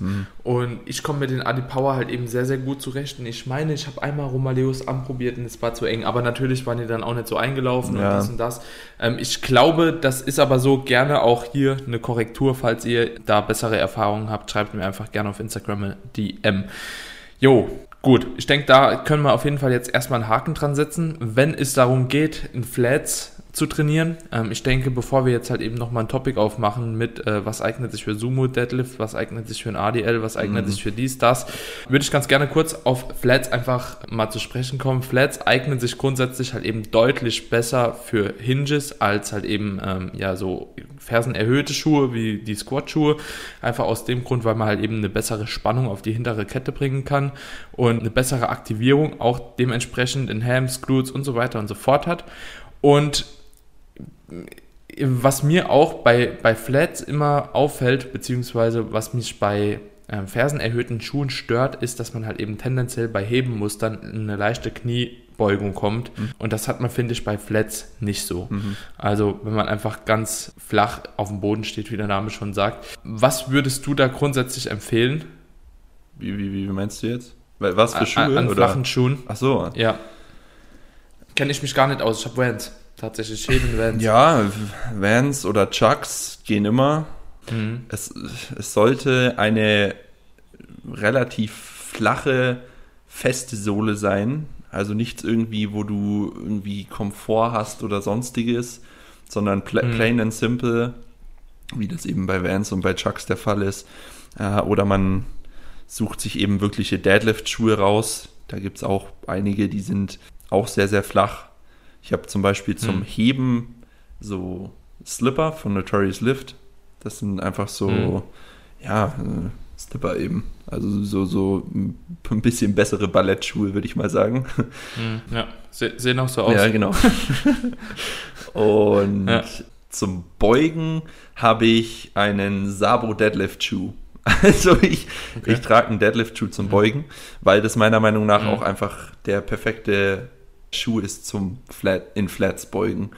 S1: und ich komme mit den Adi Power halt eben sehr, sehr gut zurecht. Und ich meine, ich habe einmal Romaleos anprobiert und es war zu eng, aber natürlich waren die dann auch nicht so eingelaufen
S2: Ja.
S1: und dies und das. Ähm, ich glaube, das ist aber so gerne auch hier eine Korrektur, falls ihr da bessere Erfahrungen habt, schreibt mir einfach gerne auf Instagram DM. Jo, gut. Ich denke, da können wir auf jeden Fall jetzt erstmal einen Haken dran setzen, wenn es darum geht, in Flats zu trainieren. Ähm, ich denke, bevor wir jetzt halt eben nochmal ein Topic aufmachen mit, äh, was eignet sich für Sumo Deadlift, was eignet sich für ein ADL, was eignet
S2: Mhm.
S1: sich für dies, das, würde ich ganz gerne kurz auf Flats einfach mal zu sprechen kommen. Flats eignen sich grundsätzlich halt eben deutlich besser für Hinges als halt eben, ähm, ja, so fersenerhöhte Schuhe wie die Squat-Schuhe. Einfach aus dem Grund, weil man halt eben eine bessere Spannung auf die hintere Kette bringen kann und eine bessere Aktivierung auch dementsprechend in Hams, Glutes und so weiter und so fort hat. Und was mir auch bei, bei Flats immer auffällt, beziehungsweise was mich bei ähm, fersenerhöhten Schuhen stört, ist, dass man halt eben tendenziell bei Hebenmustern in eine leichte Kniebeugung kommt. Und das hat man, finde ich, bei Flats nicht so. Also, wenn man einfach ganz flach auf dem Boden steht, wie der Name schon sagt. Was würdest du da grundsätzlich empfehlen?
S2: Wie, wie, wie meinst du jetzt? Was für Schuhe?
S1: An, an
S2: oder?
S1: flachen Schuhen.
S2: Ach so.
S1: Ja. Kenne ich mich gar nicht aus. Ich habe Vans. Tatsächlich Heben Vans.
S2: Ja, Vans oder Chucks gehen immer.
S1: Mhm.
S2: Es, es sollte eine relativ flache, feste Sohle sein. Also nichts irgendwie, wo du irgendwie Komfort hast oder sonstiges, sondern pla
S1: Mhm.
S2: plain and simple, wie das eben bei Vans und bei Chucks der Fall ist. Äh, oder man sucht sich eben wirkliche Deadlift-Schuhe raus. Da gibt es auch einige, die sind auch sehr, sehr flach. Ich habe zum Beispiel zum
S1: Mhm.
S2: Heben so Slipper von Notorious Lift. Das sind einfach so,
S1: Mhm.
S2: ja, äh, Slipper eben. Also so, so ein bisschen bessere Ballettschuhe, würde ich mal sagen.
S1: Mhm, Ja, Se sehen auch so aus.
S2: Ja, genau. Und
S1: Ja.
S2: zum Beugen habe ich einen Sabo Deadlift Schuh. Also ich,
S1: Okay.
S2: ich trage einen Deadlift Schuh zum Beugen, weil das meiner Meinung nach
S1: Mhm.
S2: auch einfach der perfekte Schuh ist zum Flat, in Flats beugen.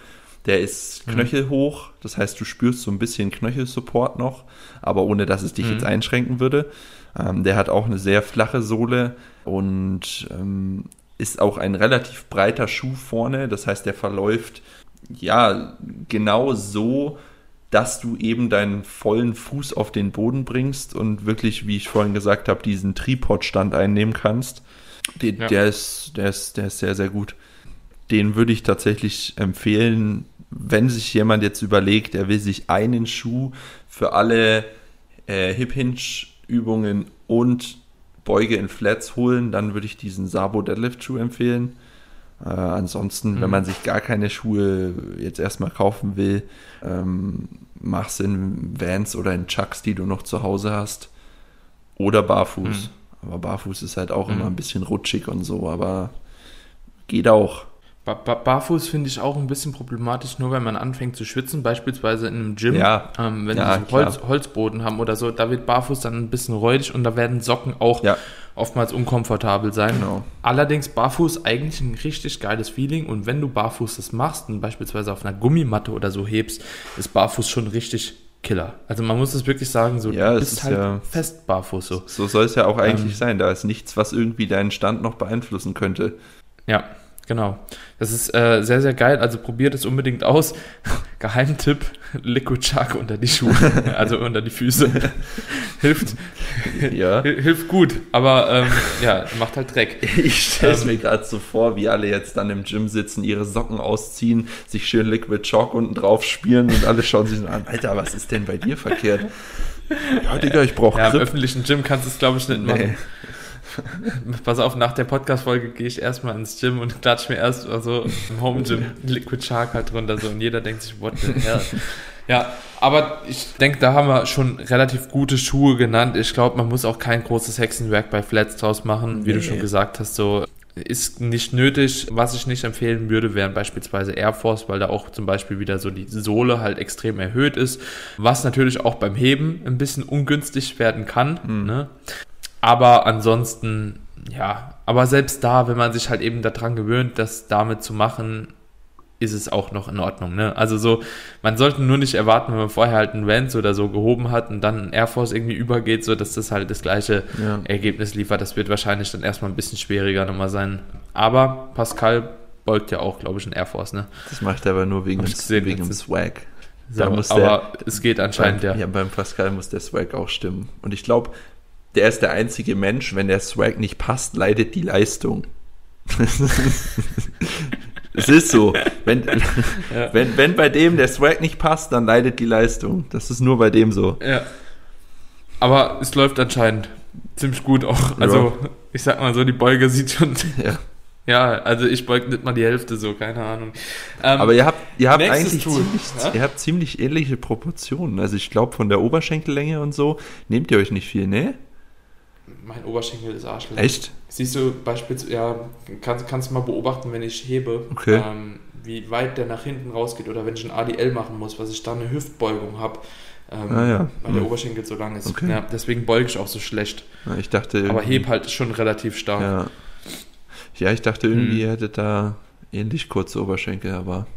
S2: Der ist
S1: Mhm.
S2: knöchelhoch, das heißt, du spürst so ein bisschen Knöchelsupport noch, aber ohne dass es dich
S1: Mhm.
S2: jetzt einschränken würde. Ähm, der hat auch eine sehr flache Sohle und ähm, ist auch ein relativ breiter Schuh vorne. Das heißt, der verläuft ja genau so, dass du eben deinen vollen Fuß auf den Boden bringst und wirklich, wie ich vorhin gesagt habe, diesen Tripod-Stand einnehmen kannst. Den,
S1: Ja.
S2: der, ist, der, ist, der ist sehr, sehr gut. Den würde ich tatsächlich empfehlen, wenn sich jemand jetzt überlegt, er will sich einen Schuh für alle äh, Hip-Hinge-Übungen und Beuge in Flats holen, dann würde ich diesen Sabo Deadlift Schuh empfehlen. Äh, ansonsten,
S1: Mhm.
S2: wenn man sich gar keine Schuhe jetzt erstmal kaufen will, ähm, mach's in Vans oder in Chucks, die du noch zu Hause hast. Oder barfuß. Aber barfuß ist halt auch
S1: Mhm.
S2: immer ein bisschen rutschig und so, aber geht auch.
S1: Ba ba Barfuß finde ich auch ein bisschen problematisch, nur wenn man anfängt zu schwitzen, beispielsweise in einem Gym,
S2: Ja.
S1: ähm, wenn
S2: Ja,
S1: die so. Holz, Holzboden haben oder so, da wird Barfuß dann ein bisschen räudig und da werden Socken auch
S2: Ja,
S1: oftmals unkomfortabel sein.
S2: genau.
S1: Allerdings Barfuß eigentlich ein richtig geiles Feeling und wenn du Barfuß das machst und beispielsweise auf einer Gummimatte oder so hebst, ist Barfuß schon richtig Killer. Also man muss es wirklich sagen, so
S2: Ja,
S1: du
S2: es
S1: bist
S2: ist
S1: halt
S2: ja-
S1: fest barfuß so.
S2: So soll es ja auch eigentlich
S1: Ähm.
S2: sein. Da ist nichts, was irgendwie deinen Stand noch beeinflussen könnte.
S1: Ja, genau. Das ist äh, sehr, sehr geil. Also probiert es unbedingt aus. Geheimtipp, Liquid Shark unter die Schuhe, also unter die Füße. hilft,
S2: Ja.
S1: hil- hilft gut, aber ähm, ja, macht halt Dreck.
S2: Ich stelle es
S1: Ähm.
S2: mir gerade so vor, wie alle jetzt dann im Gym sitzen, ihre Socken ausziehen, sich schön Liquid Chalk unten drauf spielen und alle schauen sich so an, Alter, was ist denn bei dir verkehrt? Ja, Digga, ich brauche
S1: Ja, im öffentlichen Gym kannst du es, glaube ich, nicht
S2: Nee.
S1: machen. Pass auf, nach der Podcast-Folge gehe ich erstmal ins Gym und klatsch mir erst also im Home-Gym Liquid Shark halt drunter so und jeder denkt sich, what the hell. Ja, aber ich denke, da haben wir schon relativ gute Schuhe genannt. Ich glaube, man muss auch kein großes Hexenwerk bei Flats draus machen, wie du
S2: Nee.
S1: schon gesagt hast, so ist nicht nötig. Was ich nicht empfehlen würde, wären beispielsweise Air Force, weil da auch zum Beispiel wieder so die Sohle halt extrem erhöht ist, was natürlich auch beim Heben ein bisschen ungünstig werden kann. Mhm. Ne? Aber ansonsten, ja, aber selbst da, wenn man sich halt eben daran gewöhnt, das damit zu machen, ist es auch noch in Ordnung. Ne? Also so, man sollte nur nicht erwarten, wenn man vorher halt einen Vans oder so gehoben hat und dann ein Air Force irgendwie übergeht, so dass das halt das gleiche ja. Ergebnis liefert. Das wird wahrscheinlich dann erstmal ein bisschen schwieriger nochmal sein. Aber Pascal beugt ja auch, glaube ich, ein Air Force, ne?
S2: Das macht er aber nur wegen, dem, gesehen, wegen dem Swag.
S1: So, aber der, es geht anscheinend,
S2: beim, ja. Ja, beim Pascal muss der Swag auch stimmen. Und ich glaube, der ist der einzige Mensch, wenn der Swag nicht passt, leidet die Leistung. Es ist so. Wenn, ja. wenn, wenn bei dem der Swag nicht passt, dann leidet die Leistung. Das ist nur bei dem so.
S1: Ja. Aber es läuft anscheinend ziemlich gut auch. Also, ja. ich sag mal so, die Beuge sieht schon. Ja. Ja, also ich beug nicht mal die Hälfte so, keine Ahnung.
S2: Ähm, Aber ihr habt, ihr habt eigentlich ziemlich, ja? ihr habt ziemlich ähnliche Proportionen. Also ich glaube von der Oberschenkellänge und so nehmt ihr euch nicht viel, ne?
S1: Mein Oberschenkel ist arschlang.
S2: Echt?
S1: Siehst du beispielsweise, ja, kannst, kannst mal beobachten, wenn ich hebe, okay. ähm, wie weit der nach hinten rausgeht oder wenn ich ein ADL machen muss, was ich da eine Hüftbeugung habe. Ähm, ah, ja. Weil der hm. Oberschenkel so lang ist. Okay. Ja, deswegen beuge ich auch so schlecht.
S2: Ja, ich dachte.
S1: Aber heb halt schon relativ stark.
S2: Ja, ja ich dachte irgendwie, hm. ihr hättet da ähnlich kurze Oberschenkel, aber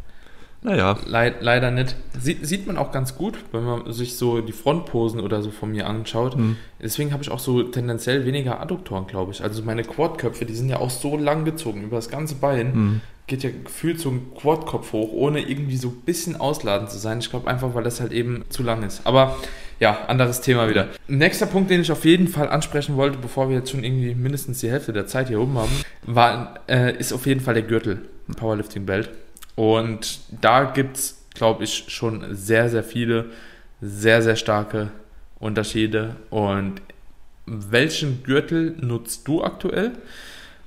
S2: naja.
S1: Leid, leider nicht. Sieht, sieht man auch ganz gut, wenn man sich so die Frontposen oder so von mir anschaut. Mhm. Deswegen habe ich auch so tendenziell weniger Adduktoren, glaube ich. Also meine Quadköpfe, die sind ja auch so lang gezogen über das ganze Bein. Mhm. Geht ja gefühlt so ein Quadkopf hoch, ohne irgendwie so ein bisschen ausladend zu sein. Ich glaube einfach, weil das halt eben zu lang ist. Aber ja, anderes Thema wieder. Nächster Punkt, den ich auf jeden Fall ansprechen wollte, bevor wir jetzt schon irgendwie mindestens die Hälfte der Zeit hier oben haben, war, äh, ist auf jeden Fall der Gürtel, Powerlifting Belt. Und da gibt es, glaube ich, schon sehr, sehr viele, sehr, sehr starke Unterschiede. Und welchen Gürtel nutzt du aktuell?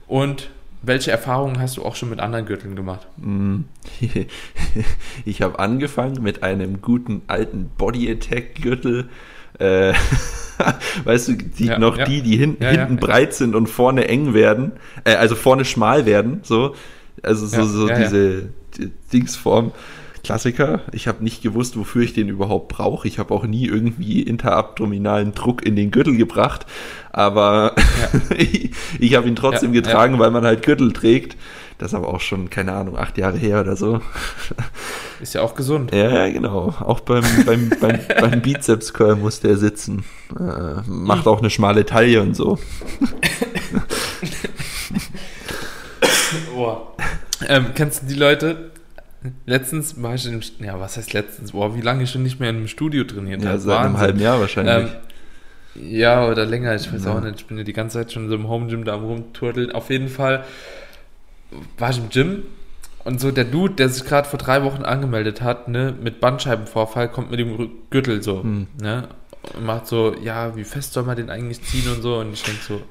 S1: Und welche Erfahrungen hast du auch schon mit anderen Gürteln gemacht? Mm.
S2: Ich habe angefangen mit einem guten alten Body Attack Gürtel. Äh, weißt du, die, ja, noch ja. die, die hin, ja, hinten breit sind und vorne eng werden, äh, also vorne schmal werden, so. Also so, so diese Dingsform. Klassiker. Ich habe nicht gewusst, wofür ich den überhaupt brauche. Ich habe auch nie irgendwie interabdominalen Druck in den Gürtel gebracht. Aber ja. ich, ich habe ihn trotzdem ja, getragen, ja. weil man halt Gürtel trägt. Das ist aber auch schon, keine Ahnung, acht Jahre her oder so.
S1: Ist ja auch gesund.
S2: Ja, genau. Auch beim, beim, beim, beim Bizeps Curl muss der sitzen. Äh, macht auch eine schmale Taille und so.
S1: oh. Ähm, kennst du die Leute? Letztens war ich im, ja, was heißt letztens? Boah, wie lange ich schon nicht mehr in einem Studio trainiert
S2: habe. Ja, seit Wahnsinn. einem halben Jahr wahrscheinlich.
S1: Ähm, ja, oder länger, ich weiß ja. auch nicht. Ich bin ja die ganze Zeit schon so im Home Gym da rumturteln. Auf jeden Fall war ich im Gym und so der Dude, der sich gerade vor drei Wochen angemeldet hat, ne, mit Bandscheibenvorfall, kommt mit dem Gürtel so, hm. ne, und macht so, ja, wie fest soll man den eigentlich ziehen und so. Und ich denke so,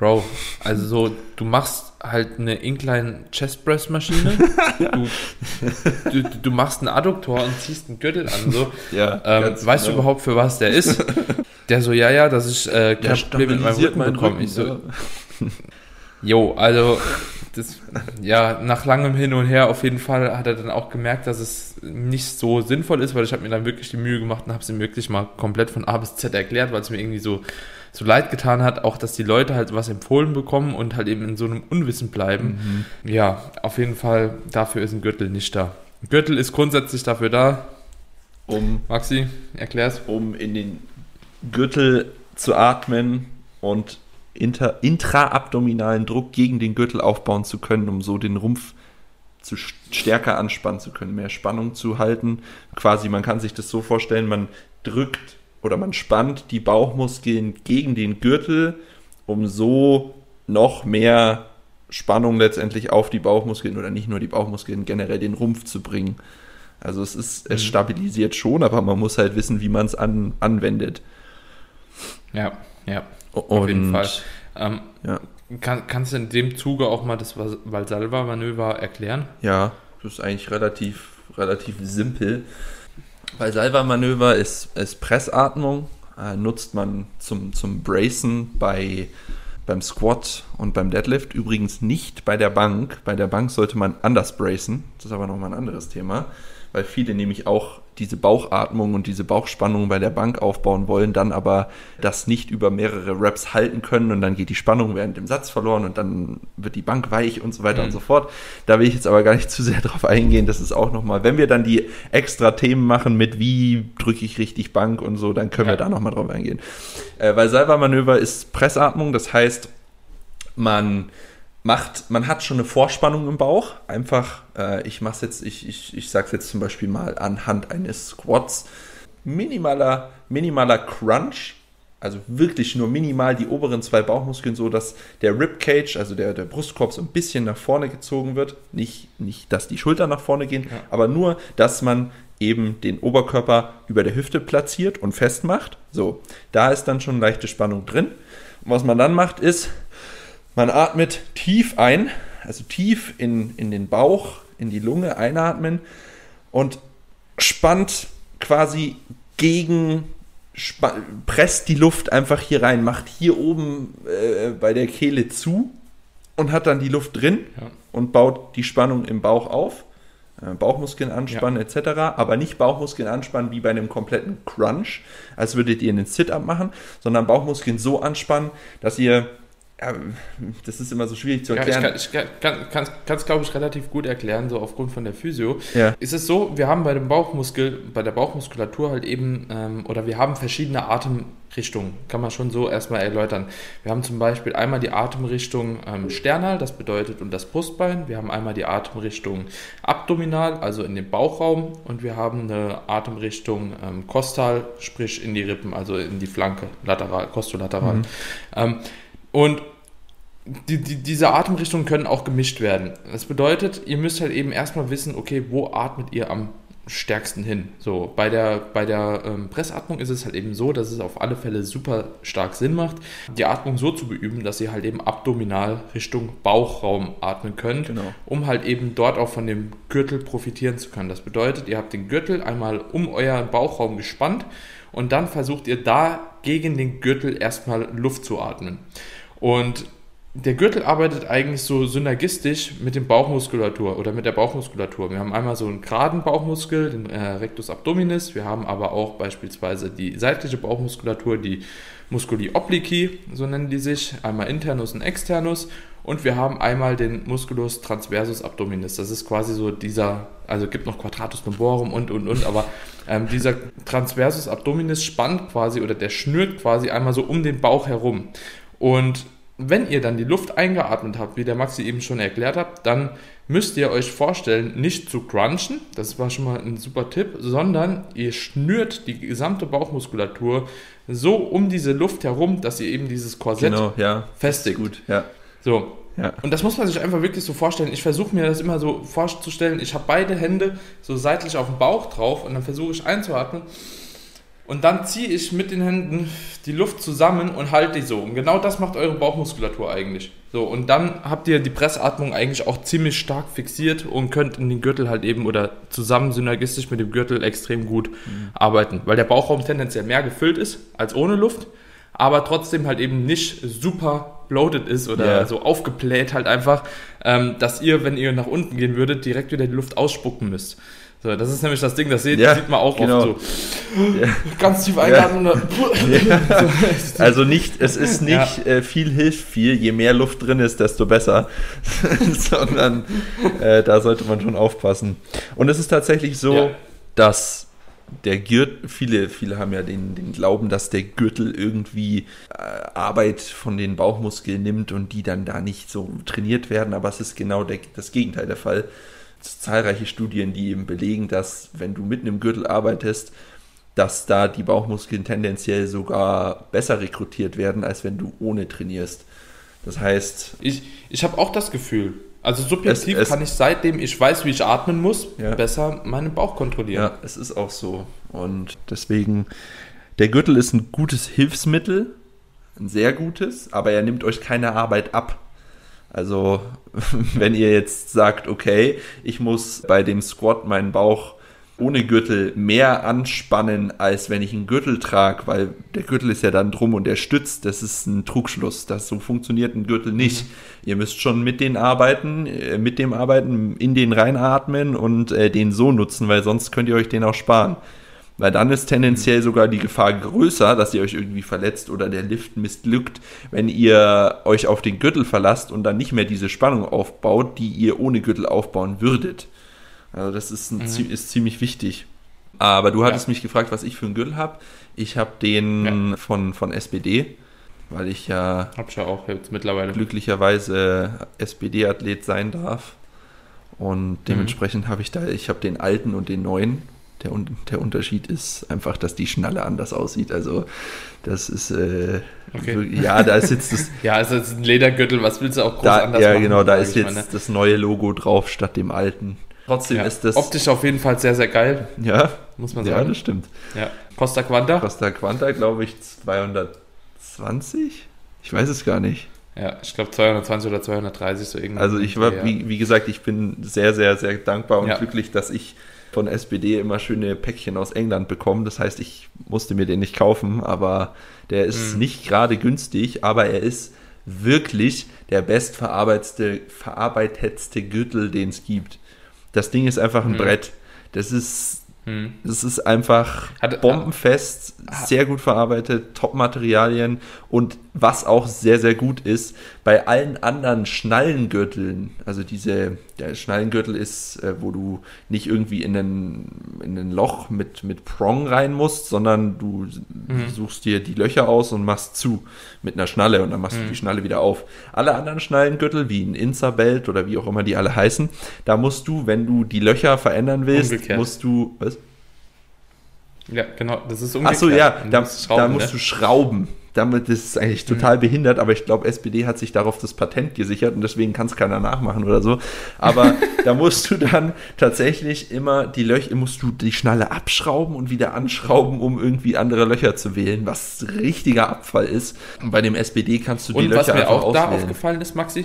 S1: Bro, also so, du machst halt eine Incline Chest Press Maschine, du, du, du, machst einen Adduktor und ziehst einen Gürtel an, so. Ja, ähm, weißt genau. du überhaupt, für was der ist? Der so, ja, ja, dass ich äh, kein ja, Problem mit meinem Rücken bekomme. Ich so, ja. jo, also, das, ja, nach langem Hin und Her auf jeden Fall hat er dann auch gemerkt, dass es nicht so sinnvoll ist, weil ich habe mir dann wirklich die Mühe gemacht und habe es ihm wirklich mal komplett von A bis Z erklärt, weil es mir irgendwie so so leid getan hat, auch dass die Leute halt was empfohlen bekommen und halt eben in so einem Unwissen bleiben. Mhm. Ja, auf jeden Fall, dafür ist ein Gürtel nicht da. Ein Gürtel ist grundsätzlich dafür da, um, Maxi, erklär's.
S2: Um in den Gürtel zu atmen und inter, intraabdominalen Druck gegen den Gürtel aufbauen zu können, um so den Rumpf zu stärker anspannen zu können, mehr Spannung zu halten. Quasi, man kann sich das so vorstellen, man drückt oder man spannt die Bauchmuskeln gegen den Gürtel, um so noch mehr Spannung letztendlich auf die Bauchmuskeln oder nicht nur die Bauchmuskeln, generell den Rumpf zu bringen. Also es ist, es mhm. stabilisiert schon, aber man muss halt wissen, wie man es an, anwendet.
S1: Ja, ja. Und, auf jeden Fall. Ähm, ja. kann, kannst du in dem Zuge auch mal das Valsalva-Manöver erklären?
S2: Ja, das ist eigentlich relativ, relativ simpel. Bei Salva-Manöver ist, ist Pressatmung, äh, nutzt man zum, zum Bracen bei, beim Squat und beim Deadlift, übrigens nicht bei der Bank. Bei der Bank sollte man anders bracen. Das ist aber nochmal ein anderes Thema, weil viele nämlich auch diese Bauchatmung und diese Bauchspannung bei der Bank aufbauen wollen, dann aber das nicht über mehrere Reps halten können und dann geht die Spannung während dem Satz verloren und dann wird die Bank weich und so weiter mhm. und so fort. Da will ich jetzt aber gar nicht zu sehr drauf eingehen. Das ist auch nochmal, wenn wir dann die extra Themen machen mit wie drücke ich richtig Bank und so, dann können ja. wir da nochmal drauf eingehen. Äh, weil Salva-Manöver ist Pressatmung, das heißt, man macht, man hat schon eine Vorspannung im Bauch. Einfach, äh, ich mache jetzt, ich, ich, ich sage es jetzt zum Beispiel mal anhand eines Squats. Minimaler, minimaler Crunch, also wirklich nur minimal die oberen zwei Bauchmuskeln, so dass der Ribcage, also der, der Brustkorb, so ein bisschen nach vorne gezogen wird. Nicht, nicht, dass die Schultern nach vorne gehen, ja. aber nur, dass man eben den Oberkörper über der Hüfte platziert und festmacht. So, da ist dann schon leichte Spannung drin. Und was man dann macht, ist, man atmet tief ein, also tief in, in den Bauch, in die Lunge einatmen und spannt quasi gegen, presst die Luft einfach hier rein, macht hier oben äh, bei der Kehle zu und hat dann die Luft drin ja. und baut die Spannung im Bauch auf. Äh, Bauchmuskeln anspannen ja. etc., aber nicht Bauchmuskeln anspannen wie bei einem kompletten Crunch, als würdet ihr einen Sit-Up machen, sondern Bauchmuskeln so anspannen, dass ihr ja, das ist immer so schwierig zu erklären.
S1: Ja, ich kann es, kann, glaube ich, relativ gut erklären, so aufgrund von der Physio. Ja. Ist es so, wir haben bei dem Bauchmuskel, bei der Bauchmuskulatur halt eben, ähm, oder wir haben verschiedene Atemrichtungen, kann man schon so erstmal erläutern. Wir haben zum Beispiel einmal die Atemrichtung ähm, sternal, das bedeutet und das Brustbein. Wir haben einmal die Atemrichtung abdominal, also in den Bauchraum. Und wir haben eine Atemrichtung ähm, kostal, sprich in die Rippen, also in die Flanke, lateral, kostolateral. Mhm. Ähm, und die, die, diese Atemrichtungen können auch gemischt werden. Das bedeutet, ihr müsst halt eben erstmal wissen, okay, wo atmet ihr am stärksten hin? So, bei der, bei der ähm, Pressatmung ist es halt eben so, dass es auf alle Fälle super stark Sinn macht, die Atmung so zu beüben, dass ihr halt eben abdominal Richtung Bauchraum atmen könnt, genau. um halt eben dort auch von dem Gürtel profitieren zu können. Das bedeutet, ihr habt den Gürtel einmal um euren Bauchraum gespannt und dann versucht ihr da gegen den Gürtel erstmal Luft zu atmen. Und der Gürtel arbeitet eigentlich so synergistisch mit dem Bauchmuskulatur oder mit der Bauchmuskulatur. Wir haben einmal so einen geraden Bauchmuskel, den äh, Rectus abdominis. Wir haben aber auch beispielsweise die seitliche Bauchmuskulatur, die Musculi obliqui, so nennen die sich. Einmal internus und externus. Und wir haben einmal den Musculus transversus abdominis. Das ist quasi so dieser, also gibt noch Quadratus lumborum und, und, und, aber ähm, dieser transversus abdominis spannt quasi oder der schnürt quasi einmal so um den Bauch herum. Und wenn ihr dann die Luft eingeatmet habt, wie der Maxi eben schon erklärt hat, dann müsst ihr euch vorstellen, nicht zu crunchen, das war schon mal ein super Tipp, sondern ihr schnürt die gesamte Bauchmuskulatur so um diese Luft herum, dass ihr eben dieses Korsett genau, ja, festigt.
S2: Gut, ja.
S1: So. Ja. Und das muss man sich einfach wirklich so vorstellen. Ich versuche mir das immer so vorzustellen. Ich habe beide Hände so seitlich auf dem Bauch drauf und dann versuche ich einzuatmen. Und dann ziehe ich mit den Händen die Luft zusammen und halte die so. Und genau das macht eure Bauchmuskulatur eigentlich. So, und dann habt ihr die Pressatmung eigentlich auch ziemlich stark fixiert und könnt in den Gürtel halt eben oder zusammen synergistisch mit dem Gürtel extrem gut mhm. arbeiten. Weil der Bauchraum tendenziell mehr gefüllt ist als ohne Luft, aber trotzdem halt eben nicht super bloated ist oder yeah. so aufgebläht halt einfach, ähm, dass ihr, wenn ihr nach unten gehen würdet, direkt wieder die Luft ausspucken müsst. So, das ist nämlich das Ding, das sieht, ja, sieht man auch genau. oft so. Ja. Ganz tief einatmen. Ja.
S2: also nicht, es ist nicht äh, viel hilft viel, je mehr Luft drin ist, desto besser. Sondern äh, da sollte man schon aufpassen. Und es ist tatsächlich so, dass der Gürtel, viele, viele haben ja den, den Glauben, dass der Gürtel irgendwie äh, Arbeit von den Bauchmuskeln nimmt und die dann da nicht so trainiert werden, aber es ist genau der, das Gegenteil der Fall zahlreiche Studien, die eben belegen, dass wenn du mitten im Gürtel arbeitest, dass da die Bauchmuskeln tendenziell sogar besser rekrutiert werden, als wenn du ohne trainierst. Das heißt.
S1: Ich, ich habe auch das Gefühl. Also subjektiv es, es, kann ich seitdem ich weiß, wie ich atmen muss, ja. besser meinen Bauch kontrollieren. Ja,
S2: es ist auch so. Und deswegen, der Gürtel ist ein gutes Hilfsmittel, ein sehr gutes, aber er nimmt euch keine Arbeit ab. Also wenn ihr jetzt sagt, okay, ich muss bei dem Squat meinen Bauch ohne Gürtel mehr anspannen, als wenn ich einen Gürtel trage, weil der Gürtel ist ja dann drum und der stützt. Das ist ein Trugschluss. Das so funktioniert ein Gürtel nicht. Mhm. Ihr müsst schon mit den arbeiten, äh, mit dem arbeiten, in den reinatmen und äh, den so nutzen, weil sonst könnt ihr euch den auch sparen. Weil dann ist tendenziell sogar die Gefahr größer, dass ihr euch irgendwie verletzt oder der Lift missglückt, wenn ihr euch auf den Gürtel verlasst und dann nicht mehr diese Spannung aufbaut, die ihr ohne Gürtel aufbauen würdet. Also das ist, ein, mhm. ist ziemlich wichtig. Aber du hattest ja. mich gefragt, was ich für einen Gürtel habe. Ich habe den ja. von, von SPD, weil ich ja,
S1: hab ich ja auch jetzt mittlerweile
S2: glücklicherweise SPD-Athlet sein darf. Und mhm. dementsprechend mhm. habe ich da, ich habe den alten und den neuen. Der, der Unterschied ist einfach, dass die Schnalle anders aussieht. Also das ist äh,
S1: okay.
S2: ja, da ist jetzt das.
S1: ja, also ist ein Ledergürtel. Was willst du auch groß
S2: da, anders ja, machen? Ja, genau, da ist jetzt meine. das neue Logo drauf statt dem alten.
S1: Trotzdem ja. ist das. Optisch auf jeden Fall sehr, sehr geil.
S2: Ja. Muss man sagen. Ja, das stimmt.
S1: Ja. Costa Quanta?
S2: Costa Quanta, glaube ich, 220? Ich weiß es gar nicht.
S1: Ja, ich glaube 220 oder 230 so irgendwie.
S2: Also ich war, wie, wie, gesagt, ich bin sehr, sehr, sehr dankbar und ja. glücklich, dass ich von SPD immer schöne Päckchen aus England bekomme. Das heißt, ich musste mir den nicht kaufen, aber der ist mhm. nicht gerade günstig, aber er ist wirklich der bestverarbeitetste Gürtel, den es gibt. Das Ding ist einfach ein hm. Brett. Das ist hm. Das ist einfach Hat, bombenfest, ah, sehr gut verarbeitet, Top-Materialien und was auch sehr, sehr gut ist, bei allen anderen Schnallengürteln, also diese, der Schnallengürtel ist, äh, wo du nicht irgendwie in ein, in ein Loch mit, mit Prong rein musst, sondern du mhm. suchst dir die Löcher aus und machst zu mit einer Schnalle und dann machst mhm. du die Schnalle wieder auf. Alle anderen Schnallengürtel, wie ein Insa-Belt oder wie auch immer die alle heißen, da musst du, wenn du die Löcher verändern willst, Umgekehrt. musst du, was?
S1: Ja, genau, das ist umgekehrt.
S2: Achso, ja, da, da musst ne? du schrauben damit ist es eigentlich total mhm. behindert, aber ich glaube, SPD hat sich darauf das Patent gesichert und deswegen kann es keiner nachmachen oder so. Aber da musst du dann tatsächlich immer die Löcher, musst du die Schnalle abschrauben und wieder anschrauben, um irgendwie andere Löcher zu wählen, was richtiger Abfall ist. Und bei dem SPD kannst du die und Löcher einfach auswählen. Und was mir auch
S1: da aufgefallen ist, Maxi,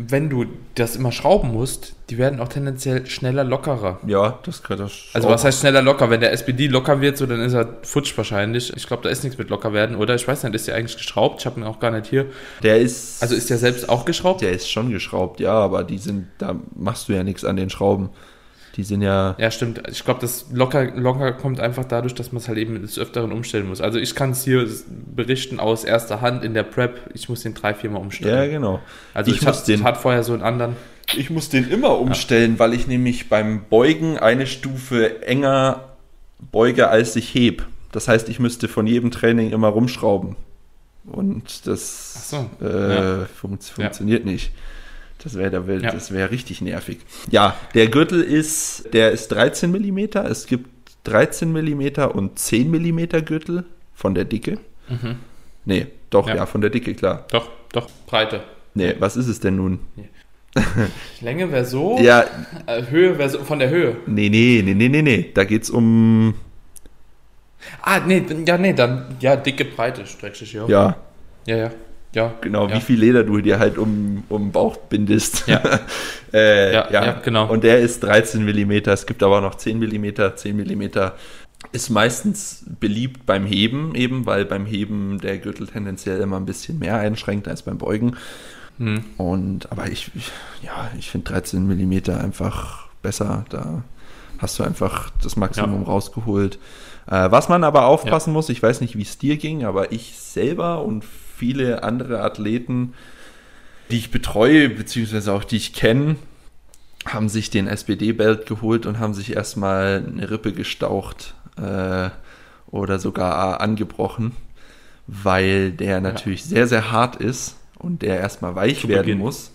S1: wenn du das immer schrauben musst, die werden auch tendenziell schneller lockerer.
S2: Ja, das könnte das.
S1: Also was heißt schneller locker? Wenn der SPD locker wird, so dann ist er futsch wahrscheinlich. Ich glaube, da ist nichts mit locker werden, oder? Ich weiß nicht, ist der eigentlich geschraubt? Ich habe ihn auch gar nicht hier.
S2: Der ist.
S1: Also ist der selbst auch geschraubt?
S2: Der ist schon geschraubt, ja, aber die sind, da machst du ja nichts an den Schrauben. Die sind ja.
S1: Ja, stimmt. Ich glaube, das locker, locker kommt einfach dadurch, dass man es halt eben des Öfteren umstellen muss. Also ich kann es hier berichten aus erster Hand in der Prep. Ich muss den drei, viermal umstellen.
S2: Ja, genau.
S1: Also ich, ich muss den, hat vorher so einen anderen.
S2: Ich muss den immer umstellen, ja. weil ich nämlich beim Beugen eine Stufe enger beuge, als ich heb. Das heißt, ich müsste von jedem Training immer rumschrauben. Und das so. äh, ja. fun funktioniert ja. nicht. Das wäre ja. das wäre richtig nervig. Ja, der Gürtel ist, der ist 13 mm. Es gibt 13 mm und 10 mm Gürtel von der Dicke. Mhm. Nee, doch, ja. ja. von der Dicke, klar.
S1: Doch, doch, Breite.
S2: Nee, was ist es denn nun?
S1: Länge wäre so.
S2: Ja.
S1: Äh, Höhe wäre so, von der Höhe.
S2: Nee, nee, nee, nee, nee, nee. Da geht's um.
S1: Ah, nee, ja, nee, dann, ja, dicke Breite, streckst ja.
S2: Ja.
S1: Ja, ja. Ja,
S2: genau,
S1: ja.
S2: wie viel Leder du dir halt um, um den Bauch bindest.
S1: Ja.
S2: äh, ja, ja, ja, genau. Und der ist 13 mm, es gibt aber auch noch 10 mm. 10 mm ist meistens beliebt beim Heben, eben weil beim Heben der Gürtel tendenziell immer ein bisschen mehr einschränkt als beim Beugen. Hm. Und aber ich, ich ja, ich finde 13 mm einfach besser. Da hast du einfach das Maximum ja. rausgeholt. Äh, was man aber aufpassen ja. muss, ich weiß nicht, wie es dir ging, aber ich selber und viele andere Athleten, die ich betreue, beziehungsweise auch die ich kenne, haben sich den SPD-Belt geholt und haben sich erstmal eine Rippe gestaucht äh, oder sogar angebrochen, weil der natürlich ja. sehr, sehr hart ist und der erstmal weich Zu werden Beginn. muss.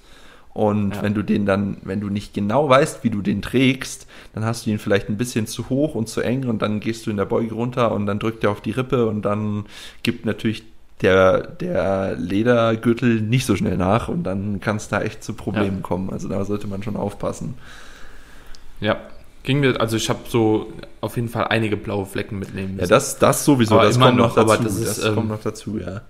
S2: Und ja. wenn du den dann, wenn du nicht genau weißt, wie du den trägst, dann hast du ihn vielleicht ein bisschen zu hoch und zu eng und dann gehst du in der Beuge runter und dann drückt er auf die Rippe und dann gibt natürlich der, der Ledergürtel nicht so schnell nach und dann kann es da echt zu Problemen ja. kommen. Also da sollte man schon aufpassen.
S1: Ja, ging mir, also ich habe so auf jeden Fall einige blaue Flecken mitnehmen
S2: müssen. Ja, das, das sowieso,
S1: aber das kommt noch, noch dazu.
S2: Das, ist, das ähm, kommt noch dazu, ja.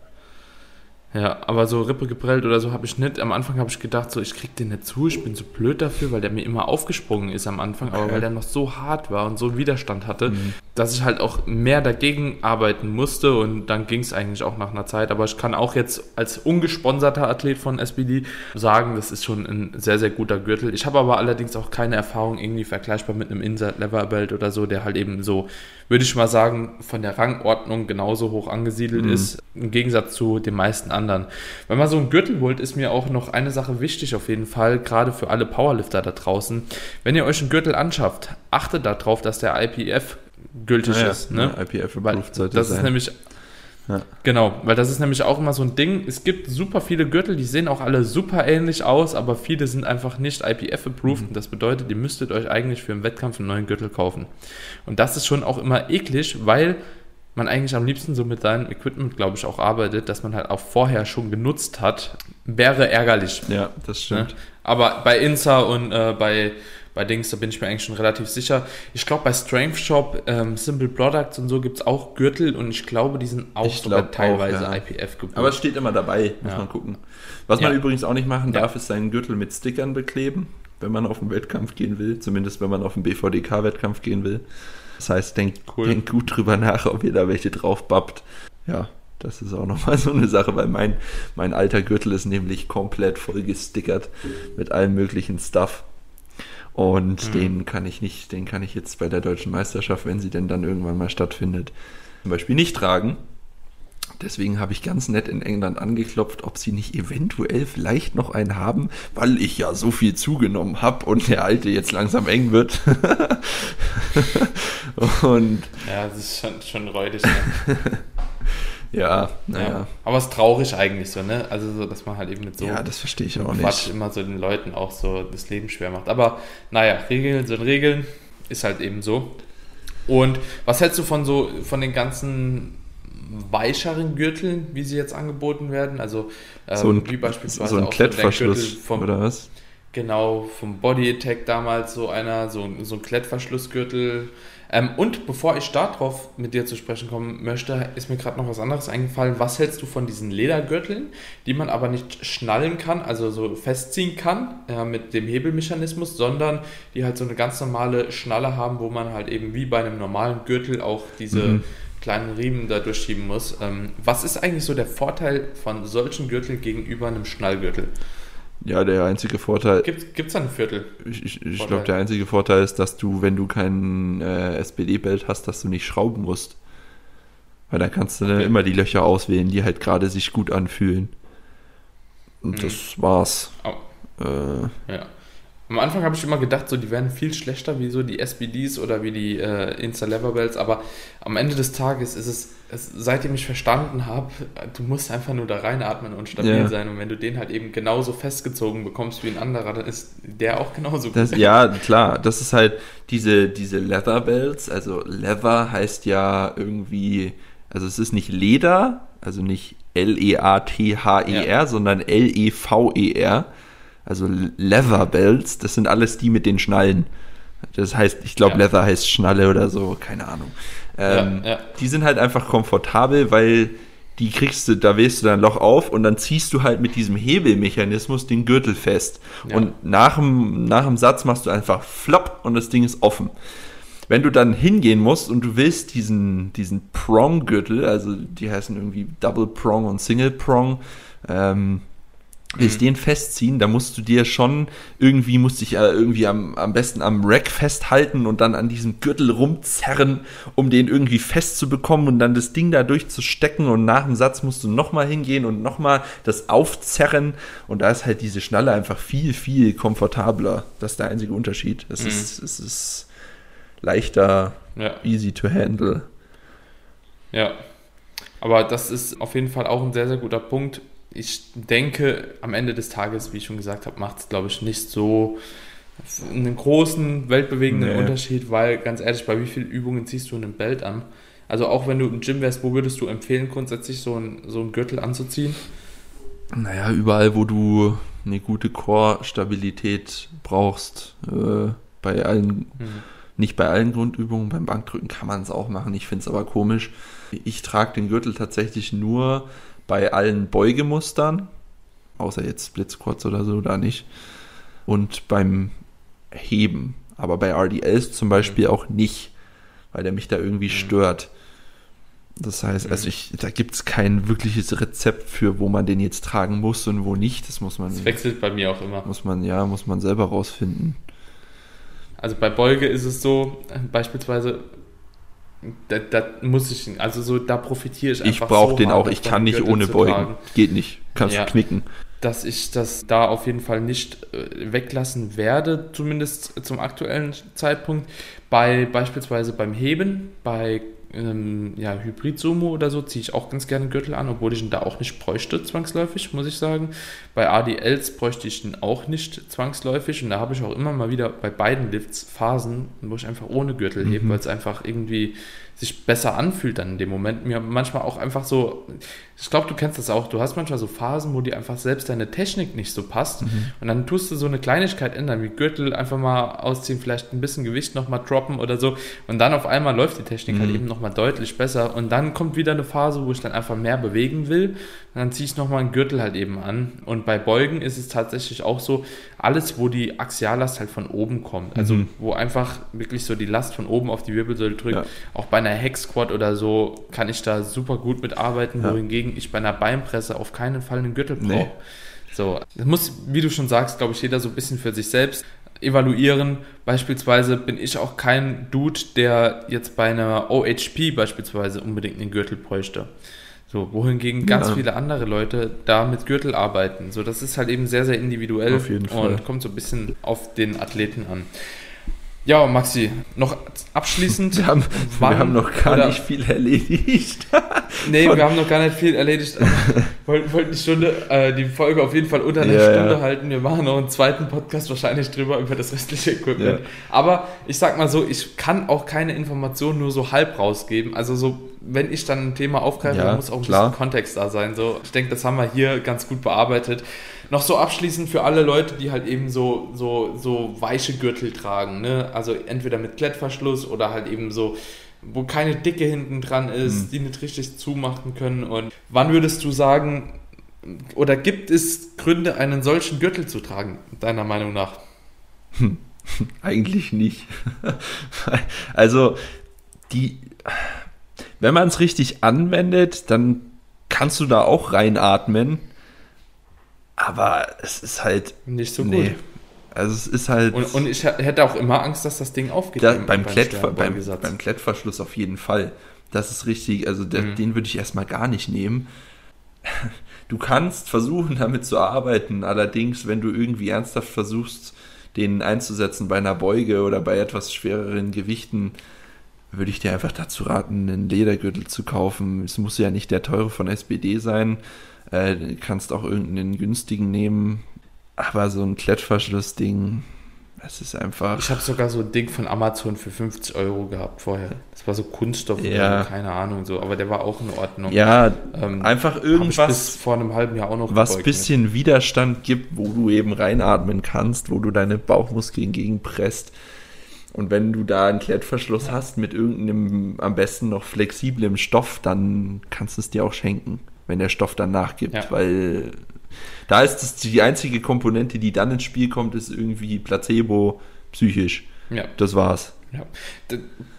S1: Ja, aber so Rippe geprellt oder so habe ich nicht. Am Anfang habe ich gedacht, so ich krieg den nicht zu, ich bin so blöd dafür, weil der mir immer aufgesprungen ist am Anfang, aber
S2: Okay.
S1: weil der noch so hart war und so Widerstand hatte,
S2: Mhm.
S1: dass ich halt auch mehr dagegen arbeiten musste und dann ging es eigentlich auch nach einer Zeit. Aber ich kann auch jetzt als ungesponserter Athlet von SBD sagen, das ist schon ein sehr, sehr guter Gürtel. Ich habe aber allerdings auch keine Erfahrung irgendwie vergleichbar mit einem Inside Lever Belt oder so, der halt eben so, würde ich mal sagen, von der Rangordnung genauso hoch angesiedelt
S2: Mhm.
S1: ist, im Gegensatz zu den meisten anderen. Wenn man so einen Gürtel holt, ist mir auch noch eine Sache wichtig auf jeden Fall, gerade für alle Powerlifter da draußen. Wenn ihr euch einen Gürtel anschafft, achtet darauf, dass der IPF gültig
S2: Ja,
S1: ist. Ne?
S2: ja, IPF approved sollte
S1: das
S2: sein.
S1: ist nämlich
S2: Ja.
S1: genau, weil das ist nämlich auch immer so ein Ding. Es gibt super viele Gürtel, die sehen auch alle super ähnlich aus, aber viele sind einfach nicht IPF approved.
S2: Mhm.
S1: Und das bedeutet, ihr müsstet euch eigentlich für einen Wettkampf einen neuen Gürtel kaufen. Und das ist schon auch immer eklig, weil man eigentlich am liebsten so mit seinem Equipment, glaube ich, auch arbeitet, dass man halt auch vorher schon genutzt hat. Wäre ärgerlich.
S2: ja, das
S1: Ne?
S2: stimmt.
S1: Aber bei Insa und äh, bei, bei Dings, da bin ich mir eigentlich schon relativ sicher. Ich glaube, bei Strength Shop, ähm, Simple Products und so gibt es auch Gürtel und ich glaube, die sind auch sogar
S2: glaub auch,
S1: teilweise
S2: ja.
S1: IPF gebucht.
S2: Aber es steht immer dabei, muss
S1: Ja.
S2: man gucken. Was man
S1: Ja.
S2: übrigens auch nicht machen darf, ist seinen Gürtel mit Stickern bekleben, wenn man auf einen Wettkampf gehen will. Zumindest wenn man auf einen BVDK-Wettkampf gehen will. Das heißt, denkt,
S1: Cool.
S2: denkt gut drüber nach, ob ihr da welche drauf babbt. Ja, das ist auch nochmal so eine Sache, weil mein, mein alter Gürtel ist nämlich komplett voll gestickert mit allem möglichen Stuff. Und
S1: Mhm.
S2: den kann ich nicht, den kann ich jetzt bei der deutschen Meisterschaft, wenn sie denn dann irgendwann mal stattfindet, zum Beispiel nicht tragen. Deswegen habe ich ganz nett in England angeklopft, ob sie nicht eventuell vielleicht noch einen haben, weil ich ja so viel zugenommen habe und der alte jetzt langsam eng wird. und
S1: ja, das ist schon, schon räudig. Ne?
S2: ja, naja.
S1: Ja. Aber es ist traurig eigentlich so, ne? Also so, dass man halt eben mit so
S2: Ja, das verstehe ich auch
S1: Quatsch
S2: nicht.
S1: immer so den Leuten auch so das Leben schwer macht. Aber naja, Regeln sind Regeln, ist halt eben so. Und was hältst du von so, von den ganzen weicheren Gürteln, wie sie jetzt angeboten werden? Also ähm,
S2: So ein,
S1: wie beispielsweise
S2: so ein Klettverschluss
S1: vom,
S2: oder was?
S1: Genau, vom Body Attack damals so einer, so, so ein Klettverschlussgürtel. Ähm, und bevor ich darauf mit dir zu sprechen kommen möchte, ist mir gerade noch was anderes eingefallen. Was hältst du von diesen Ledergürteln, die man aber nicht schnallen kann, also so festziehen kann äh, mit dem Hebelmechanismus, sondern die halt so eine ganz normale Schnalle haben, wo man halt eben wie bei einem normalen Gürtel auch diese
S2: Mhm.
S1: Kleinen Riemen da durchschieben muss. Ähm, was ist eigentlich so der Vorteil von solchen Gürteln gegenüber einem Schnallgürtel?
S2: Ja, der einzige Vorteil,
S1: Gibt es da ein Viertel?
S2: ich, ich, ich glaube, der einzige Vorteil ist, dass du, wenn du kein äh, SPD-Belt hast, dass du nicht schrauben musst. Weil da kannst du dann
S1: Okay.
S2: immer die Löcher auswählen, die halt gerade sich gut anfühlen. Und
S1: Mhm.
S2: das war's.
S1: Oh.
S2: Äh,
S1: Ja. Am Anfang habe ich immer gedacht, so die wären viel schlechter wie so die SBDs oder wie die äh, Insta Lever Belts, aber am Ende des Tages ist es, es, seitdem ich verstanden habe, du musst einfach nur da reinatmen und stabil
S2: Ja.
S1: sein und wenn du den halt eben genauso festgezogen bekommst wie ein anderer, dann ist der auch genauso
S2: Das, ja, klar, das ist halt diese, diese Leather Belts. Also Leather heißt ja irgendwie, also es ist nicht Leder, also nicht L-E-A-T-H-E-R,
S1: Ja.
S2: sondern L-E-V-E-R. Also Leather Belts, das sind alles die mit den Schnallen. Das heißt, ich glaube,
S1: Ja.
S2: Leather heißt Schnalle oder so, keine Ahnung. Ähm,
S1: Ja, ja.
S2: Die sind halt einfach komfortabel, weil die kriegst du, da wählst du dein Loch auf und dann ziehst du halt mit diesem Hebelmechanismus den Gürtel fest. Und nach dem, nach dem Satz machst du einfach flop und das Ding ist offen. Wenn du dann hingehen musst und du willst diesen, diesen Prong-Gürtel, also die heißen irgendwie Double Prong und Single Prong, ähm, willst
S1: Mhm.
S2: den festziehen, da musst du dir schon irgendwie, musst dich äh, irgendwie am, am besten am Rack festhalten und dann an diesem Gürtel rumzerren, um den irgendwie festzubekommen und dann das Ding da durchzustecken und nach dem Satz musst du nochmal hingehen und nochmal das aufzerren und da ist halt diese Schnalle einfach viel, viel komfortabler. Das ist der einzige Unterschied. Es,
S1: Mhm.
S2: ist, es ist leichter,
S1: Ja.
S2: easy to handle.
S1: Ja. Aber das ist auf jeden Fall auch ein sehr, sehr guter Punkt. Ich denke, am Ende des Tages, wie ich schon gesagt habe, macht es, glaube ich, nicht so einen großen, weltbewegenden
S2: Nee.
S1: Unterschied, weil ganz ehrlich, bei wie vielen Übungen ziehst du ein Belt an? Also auch wenn du im Gym wärst, wo würdest du empfehlen, grundsätzlich so ein, so Gürtel anzuziehen?
S2: Naja, überall, wo du eine gute Core-Stabilität brauchst, äh, bei allen, nicht bei allen Grundübungen, beim Bankdrücken kann man es auch machen, ich finde es aber komisch. Ich trage den Gürtel tatsächlich nur bei allen Beugemustern, außer jetzt Split Squats oder so, da nicht. Und beim Heben. Aber bei RDLs zum Beispiel auch nicht, weil der mich da irgendwie stört. Das heißt, also ich, da gibt es kein wirkliches Rezept für, wo man den jetzt tragen muss und wo nicht. Das muss man.
S1: Das wechselt bei mir auch immer.
S2: Muss man, ja, muss man selber rausfinden.
S1: Also bei Beuge ist es so, beispielsweise, da, da muss ich, also so, da profitiere ich einfach.
S2: Ich brauche
S1: so
S2: den
S1: hart
S2: auch, ich kann nicht ohne beugen.
S1: tragen.
S2: Geht nicht. Kannst
S1: Ja.
S2: knicken.
S1: dass ich das da auf jeden Fall nicht äh, weglassen werde, zumindest zum aktuellen Zeitpunkt. Bei beispielsweise beim Heben, bei ähm, ja, Hybrid-Sumo oder so ziehe ich auch ganz gerne Gürtel an, obwohl ich ihn da auch nicht bräuchte, zwangsläufig, muss ich sagen. Bei ADLs bräuchte ich ihn auch nicht zwangsläufig und da habe ich auch immer mal wieder bei beiden Lifts Phasen, wo ich einfach ohne Gürtel hebe,
S2: Mhm.
S1: weil es einfach irgendwie sich besser anfühlt dann in dem Moment. Mir manchmal auch einfach so, ich glaube, du kennst das auch, du hast manchmal so Phasen, wo dir einfach selbst deine Technik nicht so passt
S2: Mhm.
S1: und dann tust du so eine Kleinigkeit ändern, wie Gürtel einfach mal ausziehen, vielleicht ein bisschen Gewicht nochmal droppen oder so und dann auf einmal läuft die Technik halt
S2: Mhm.
S1: eben nochmal deutlich besser und dann kommt wieder eine Phase, wo ich dann einfach mehr bewegen will und dann ziehe ich nochmal einen Gürtel halt eben an und bei Beugen ist es tatsächlich auch so, alles, wo die Axiallast halt von oben kommt, also
S2: Mhm.
S1: wo einfach wirklich so die Last von oben auf die Wirbelsäule drückt,
S2: Ja.
S1: auch bei einer Hex Squat oder so kann ich da super gut mitarbeiten,
S2: Ja.
S1: wohingegen ich bei einer Beinpresse auf keinen Fall einen Gürtel brauche.
S2: Nee.
S1: So, das muss, wie du schon sagst, glaube ich, jeder so ein bisschen für sich selbst evaluieren. Beispielsweise bin ich auch kein Dude, der jetzt bei einer OHP beispielsweise unbedingt einen Gürtel bräuchte. So, wohingegen ganz
S2: Ja.
S1: viele andere Leute da mit Gürtel arbeiten. So, das ist halt eben sehr, sehr individuell und kommt so ein bisschen auf den Athleten an. Ja, Maxi, noch abschließend.
S2: Wir haben, wir haben noch gar
S1: oder-
S2: nicht viel erledigt.
S1: Nee, wir haben noch gar nicht viel erledigt. Wollten wollten die Stunde, äh, die Folge auf jeden Fall unter einer
S2: Ja,
S1: Stunde
S2: ja.
S1: halten. Wir machen noch einen zweiten Podcast wahrscheinlich drüber über das restliche Equipment.
S2: Ja.
S1: Aber ich sag mal so, ich kann auch keine Informationen nur so halb rausgeben. Also so, wenn ich dann ein Thema aufgreife, dann muss auch ein
S2: klar.
S1: bisschen Kontext da sein. So, ich denke, das haben wir hier ganz gut bearbeitet. Noch so abschließend für alle Leute, die halt eben so, so, so weiche Gürtel tragen. Ne? Also entweder mit Klettverschluss oder halt eben so, wo keine Dicke hinten dran ist,
S2: Mhm.
S1: die nicht richtig zumachen können. Und wann würdest du sagen, oder gibt es Gründe, einen solchen Gürtel zu tragen, deiner Meinung nach?
S2: Eigentlich nicht. also, die, wenn man es richtig anwendet, dann kannst du da auch reinatmen. Aber es ist halt.
S1: Nicht so
S2: nee.
S1: gut.
S2: Also, es ist halt.
S1: Und, und ich hätte auch immer Angst, dass das Ding aufgeht.
S2: da, beim, Klettver beim, beim Klettverschluss auf jeden Fall. Das ist richtig. Also, der,
S1: Mhm.
S2: den würde ich erstmal gar nicht nehmen. Du kannst versuchen, damit zu arbeiten. Allerdings, wenn du irgendwie ernsthaft versuchst, den einzusetzen bei einer Beuge oder bei etwas schwereren Gewichten, würde ich dir einfach dazu raten, einen Ledergürtel zu kaufen. Es muss ja nicht der teure von SBD sein. Äh, du kannst auch irgendeinen günstigen nehmen. Aber so ein Klettverschlussding, das ist einfach.
S1: Ich habe sogar so ein Ding von Amazon für 50 Euro gehabt vorher. Das war so Kunststoff
S2: Ja.
S1: keine Ahnung so, aber der war auch in Ordnung.
S2: ja,
S1: ähm,
S2: einfach
S1: ich bis
S2: irgendwas,
S1: vor einem halben Jahr auch noch
S2: was
S1: gebeugt
S2: bisschen Widerstand gibt, wo du eben reinatmen kannst, wo du deine Bauchmuskeln gegenpresst. Und wenn du da einen Klettverschluss hast mit irgendeinem am besten noch flexiblem Stoff, dann kannst du es dir auch schenken, wenn der Stoff dann nachgibt,
S1: Ja.
S2: weil da ist es die einzige Komponente, die dann ins Spiel kommt, ist irgendwie Placebo psychisch.
S1: Ja.
S2: Das war's.
S1: Ja.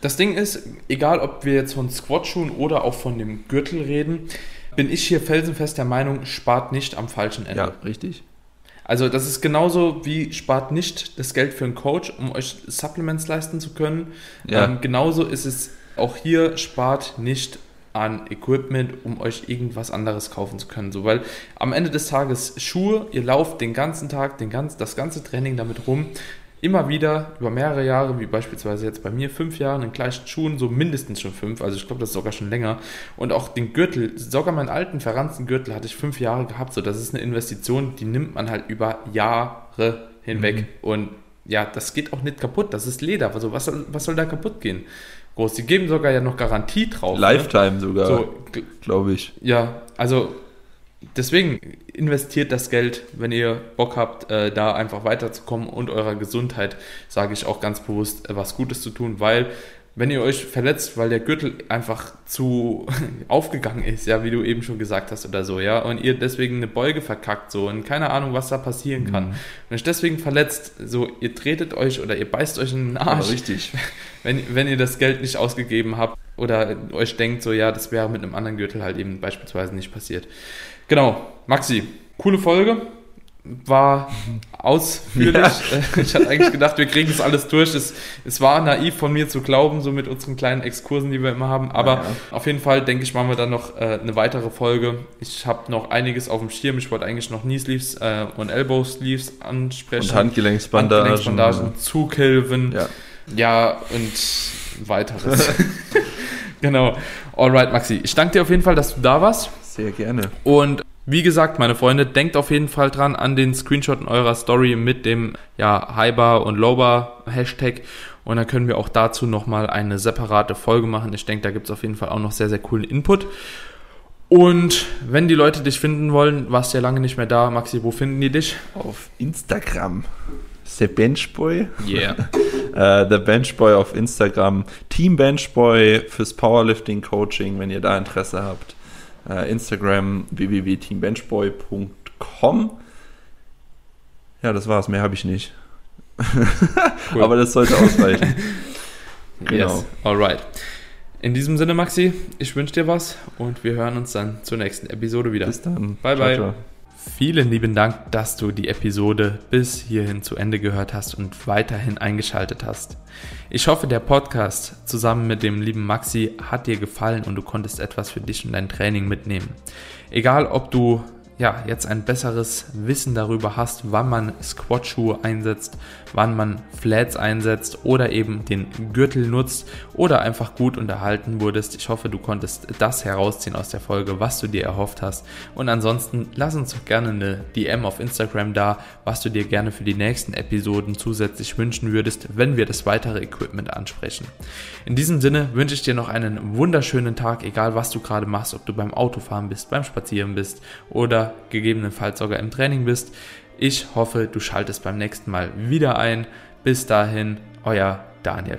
S1: Das Ding ist, egal ob wir jetzt von Squatschuhen oder auch von dem Gürtel reden, bin ich hier felsenfest der Meinung, spart nicht am falschen Ende.
S2: Ja, richtig.
S1: Also das ist genauso wie spart nicht das Geld für einen Coach, um euch Supplements leisten zu können.
S2: Ja.
S1: Ähm, genauso ist es auch hier, spart nicht an Equipment, um euch irgendwas anderes kaufen zu können. So, weil am Ende des Tages Schuhe, ihr lauft den ganzen Tag, den ganz, das ganze Training damit rum, immer wieder über mehrere Jahre, wie beispielsweise jetzt bei mir, fünf Jahre in gleichen Schuhen, so mindestens schon fünf, also ich glaube, das ist sogar schon länger. Und auch den Gürtel, sogar meinen alten verranzten Gürtel hatte ich fünf Jahre gehabt, so das ist eine Investition, die nimmt man halt über Jahre hinweg.
S2: Mhm.
S1: Und ja, das geht auch nicht kaputt, das ist Leder, also was soll, was soll da kaputt gehen? Groß, die geben sogar ja noch Garantie drauf. ne?
S2: Lifetime sogar,
S1: So,
S2: glaube ich.
S1: ja, also deswegen investiert das Geld, wenn ihr Bock habt, äh, da einfach weiterzukommen und eurer Gesundheit, sage ich auch ganz bewusst, äh, was Gutes zu tun, weil wenn ihr euch verletzt, weil der Gürtel einfach zu aufgegangen ist, ja, wie du eben schon gesagt hast oder so, ja, und ihr deswegen eine Beuge verkackt, so, und keine Ahnung, was da passieren kann. Mhm. Wenn euch deswegen verletzt, so, ihr tretet euch oder ihr beißt euch in den Arsch.
S2: Ja, richtig.
S1: Wenn, wenn ihr das Geld nicht ausgegeben habt oder euch denkt, so, ja, das wäre mit einem anderen Gürtel halt eben beispielsweise nicht passiert. Genau, Maxi, coole Folge war ausführlich. Ja. Ich hatte eigentlich gedacht, wir kriegen es alles durch. Es, es war naiv von mir zu glauben, so mit unseren kleinen Exkursen, die wir immer haben. Aber ja. auf jeden Fall, denke ich, machen wir dann noch äh, eine weitere Folge. Ich habe noch einiges auf dem Schirm. Ich wollte eigentlich noch Knee Sleeves äh, und Elbow Sleeves ansprechen. Und
S2: Handgelenksbandagen.
S1: Handgelenksbandagen, Zughilfen. Ja. ja, und weiteres. genau. Alright, Maxi. Ich danke dir auf jeden Fall, dass du da warst.
S2: Sehr gerne.
S1: Und wie gesagt, meine Freunde, denkt auf jeden Fall dran an den Screenshot in eurer Story mit dem ja, Highbar und Lowbar Hashtag. Und dann können wir auch dazu nochmal eine separate Folge machen. Ich denke, da gibt es auf jeden Fall auch noch sehr, sehr coolen Input. Und wenn die Leute dich finden wollen, warst du ja lange nicht mehr da. Maxi, wo finden die dich?
S2: Auf Instagram. The Benchboy.
S1: Yeah.
S2: uh, The Benchboy auf Instagram. Team Benchboy fürs Powerlifting Coaching, wenn ihr da Interesse habt äh, Instagram www.teambenchboy.com. Ja, das war's. Mehr habe ich nicht. Cool. Aber das sollte ausreichen.
S1: genau. Yes. Alright. In diesem Sinne, Maxi, ich wünsche dir was und wir hören uns dann zur nächsten Episode wieder.
S2: Bis dann.
S1: Bye, ciao, bye. Ciao. Vielen lieben Dank, dass du die Episode bis hierhin zu Ende gehört hast und weiterhin eingeschaltet hast. Ich hoffe, der Podcast zusammen mit dem lieben Maxi hat dir gefallen und du konntest etwas für dich und dein Training mitnehmen. Egal, ob du ja, jetzt ein besseres Wissen darüber hast, wann man Squat-Schuhe einsetzt, wann man Flats einsetzt oder eben den Gürtel nutzt oder einfach gut unterhalten wurdest. Ich hoffe, du konntest das herausziehen aus der Folge, was du dir erhofft hast. Und ansonsten lass uns doch gerne eine DM auf Instagram da, was du dir gerne für die nächsten Episoden zusätzlich wünschen würdest, wenn wir das weitere Equipment ansprechen. In diesem Sinne wünsche ich dir noch einen wunderschönen Tag, egal was du gerade machst, ob du beim Autofahren bist, beim Spazieren bist gegebenenfalls sogar im Training bist. Ich hoffe, du schaltest beim nächsten Mal wieder ein. Bis dahin, euer Daniel.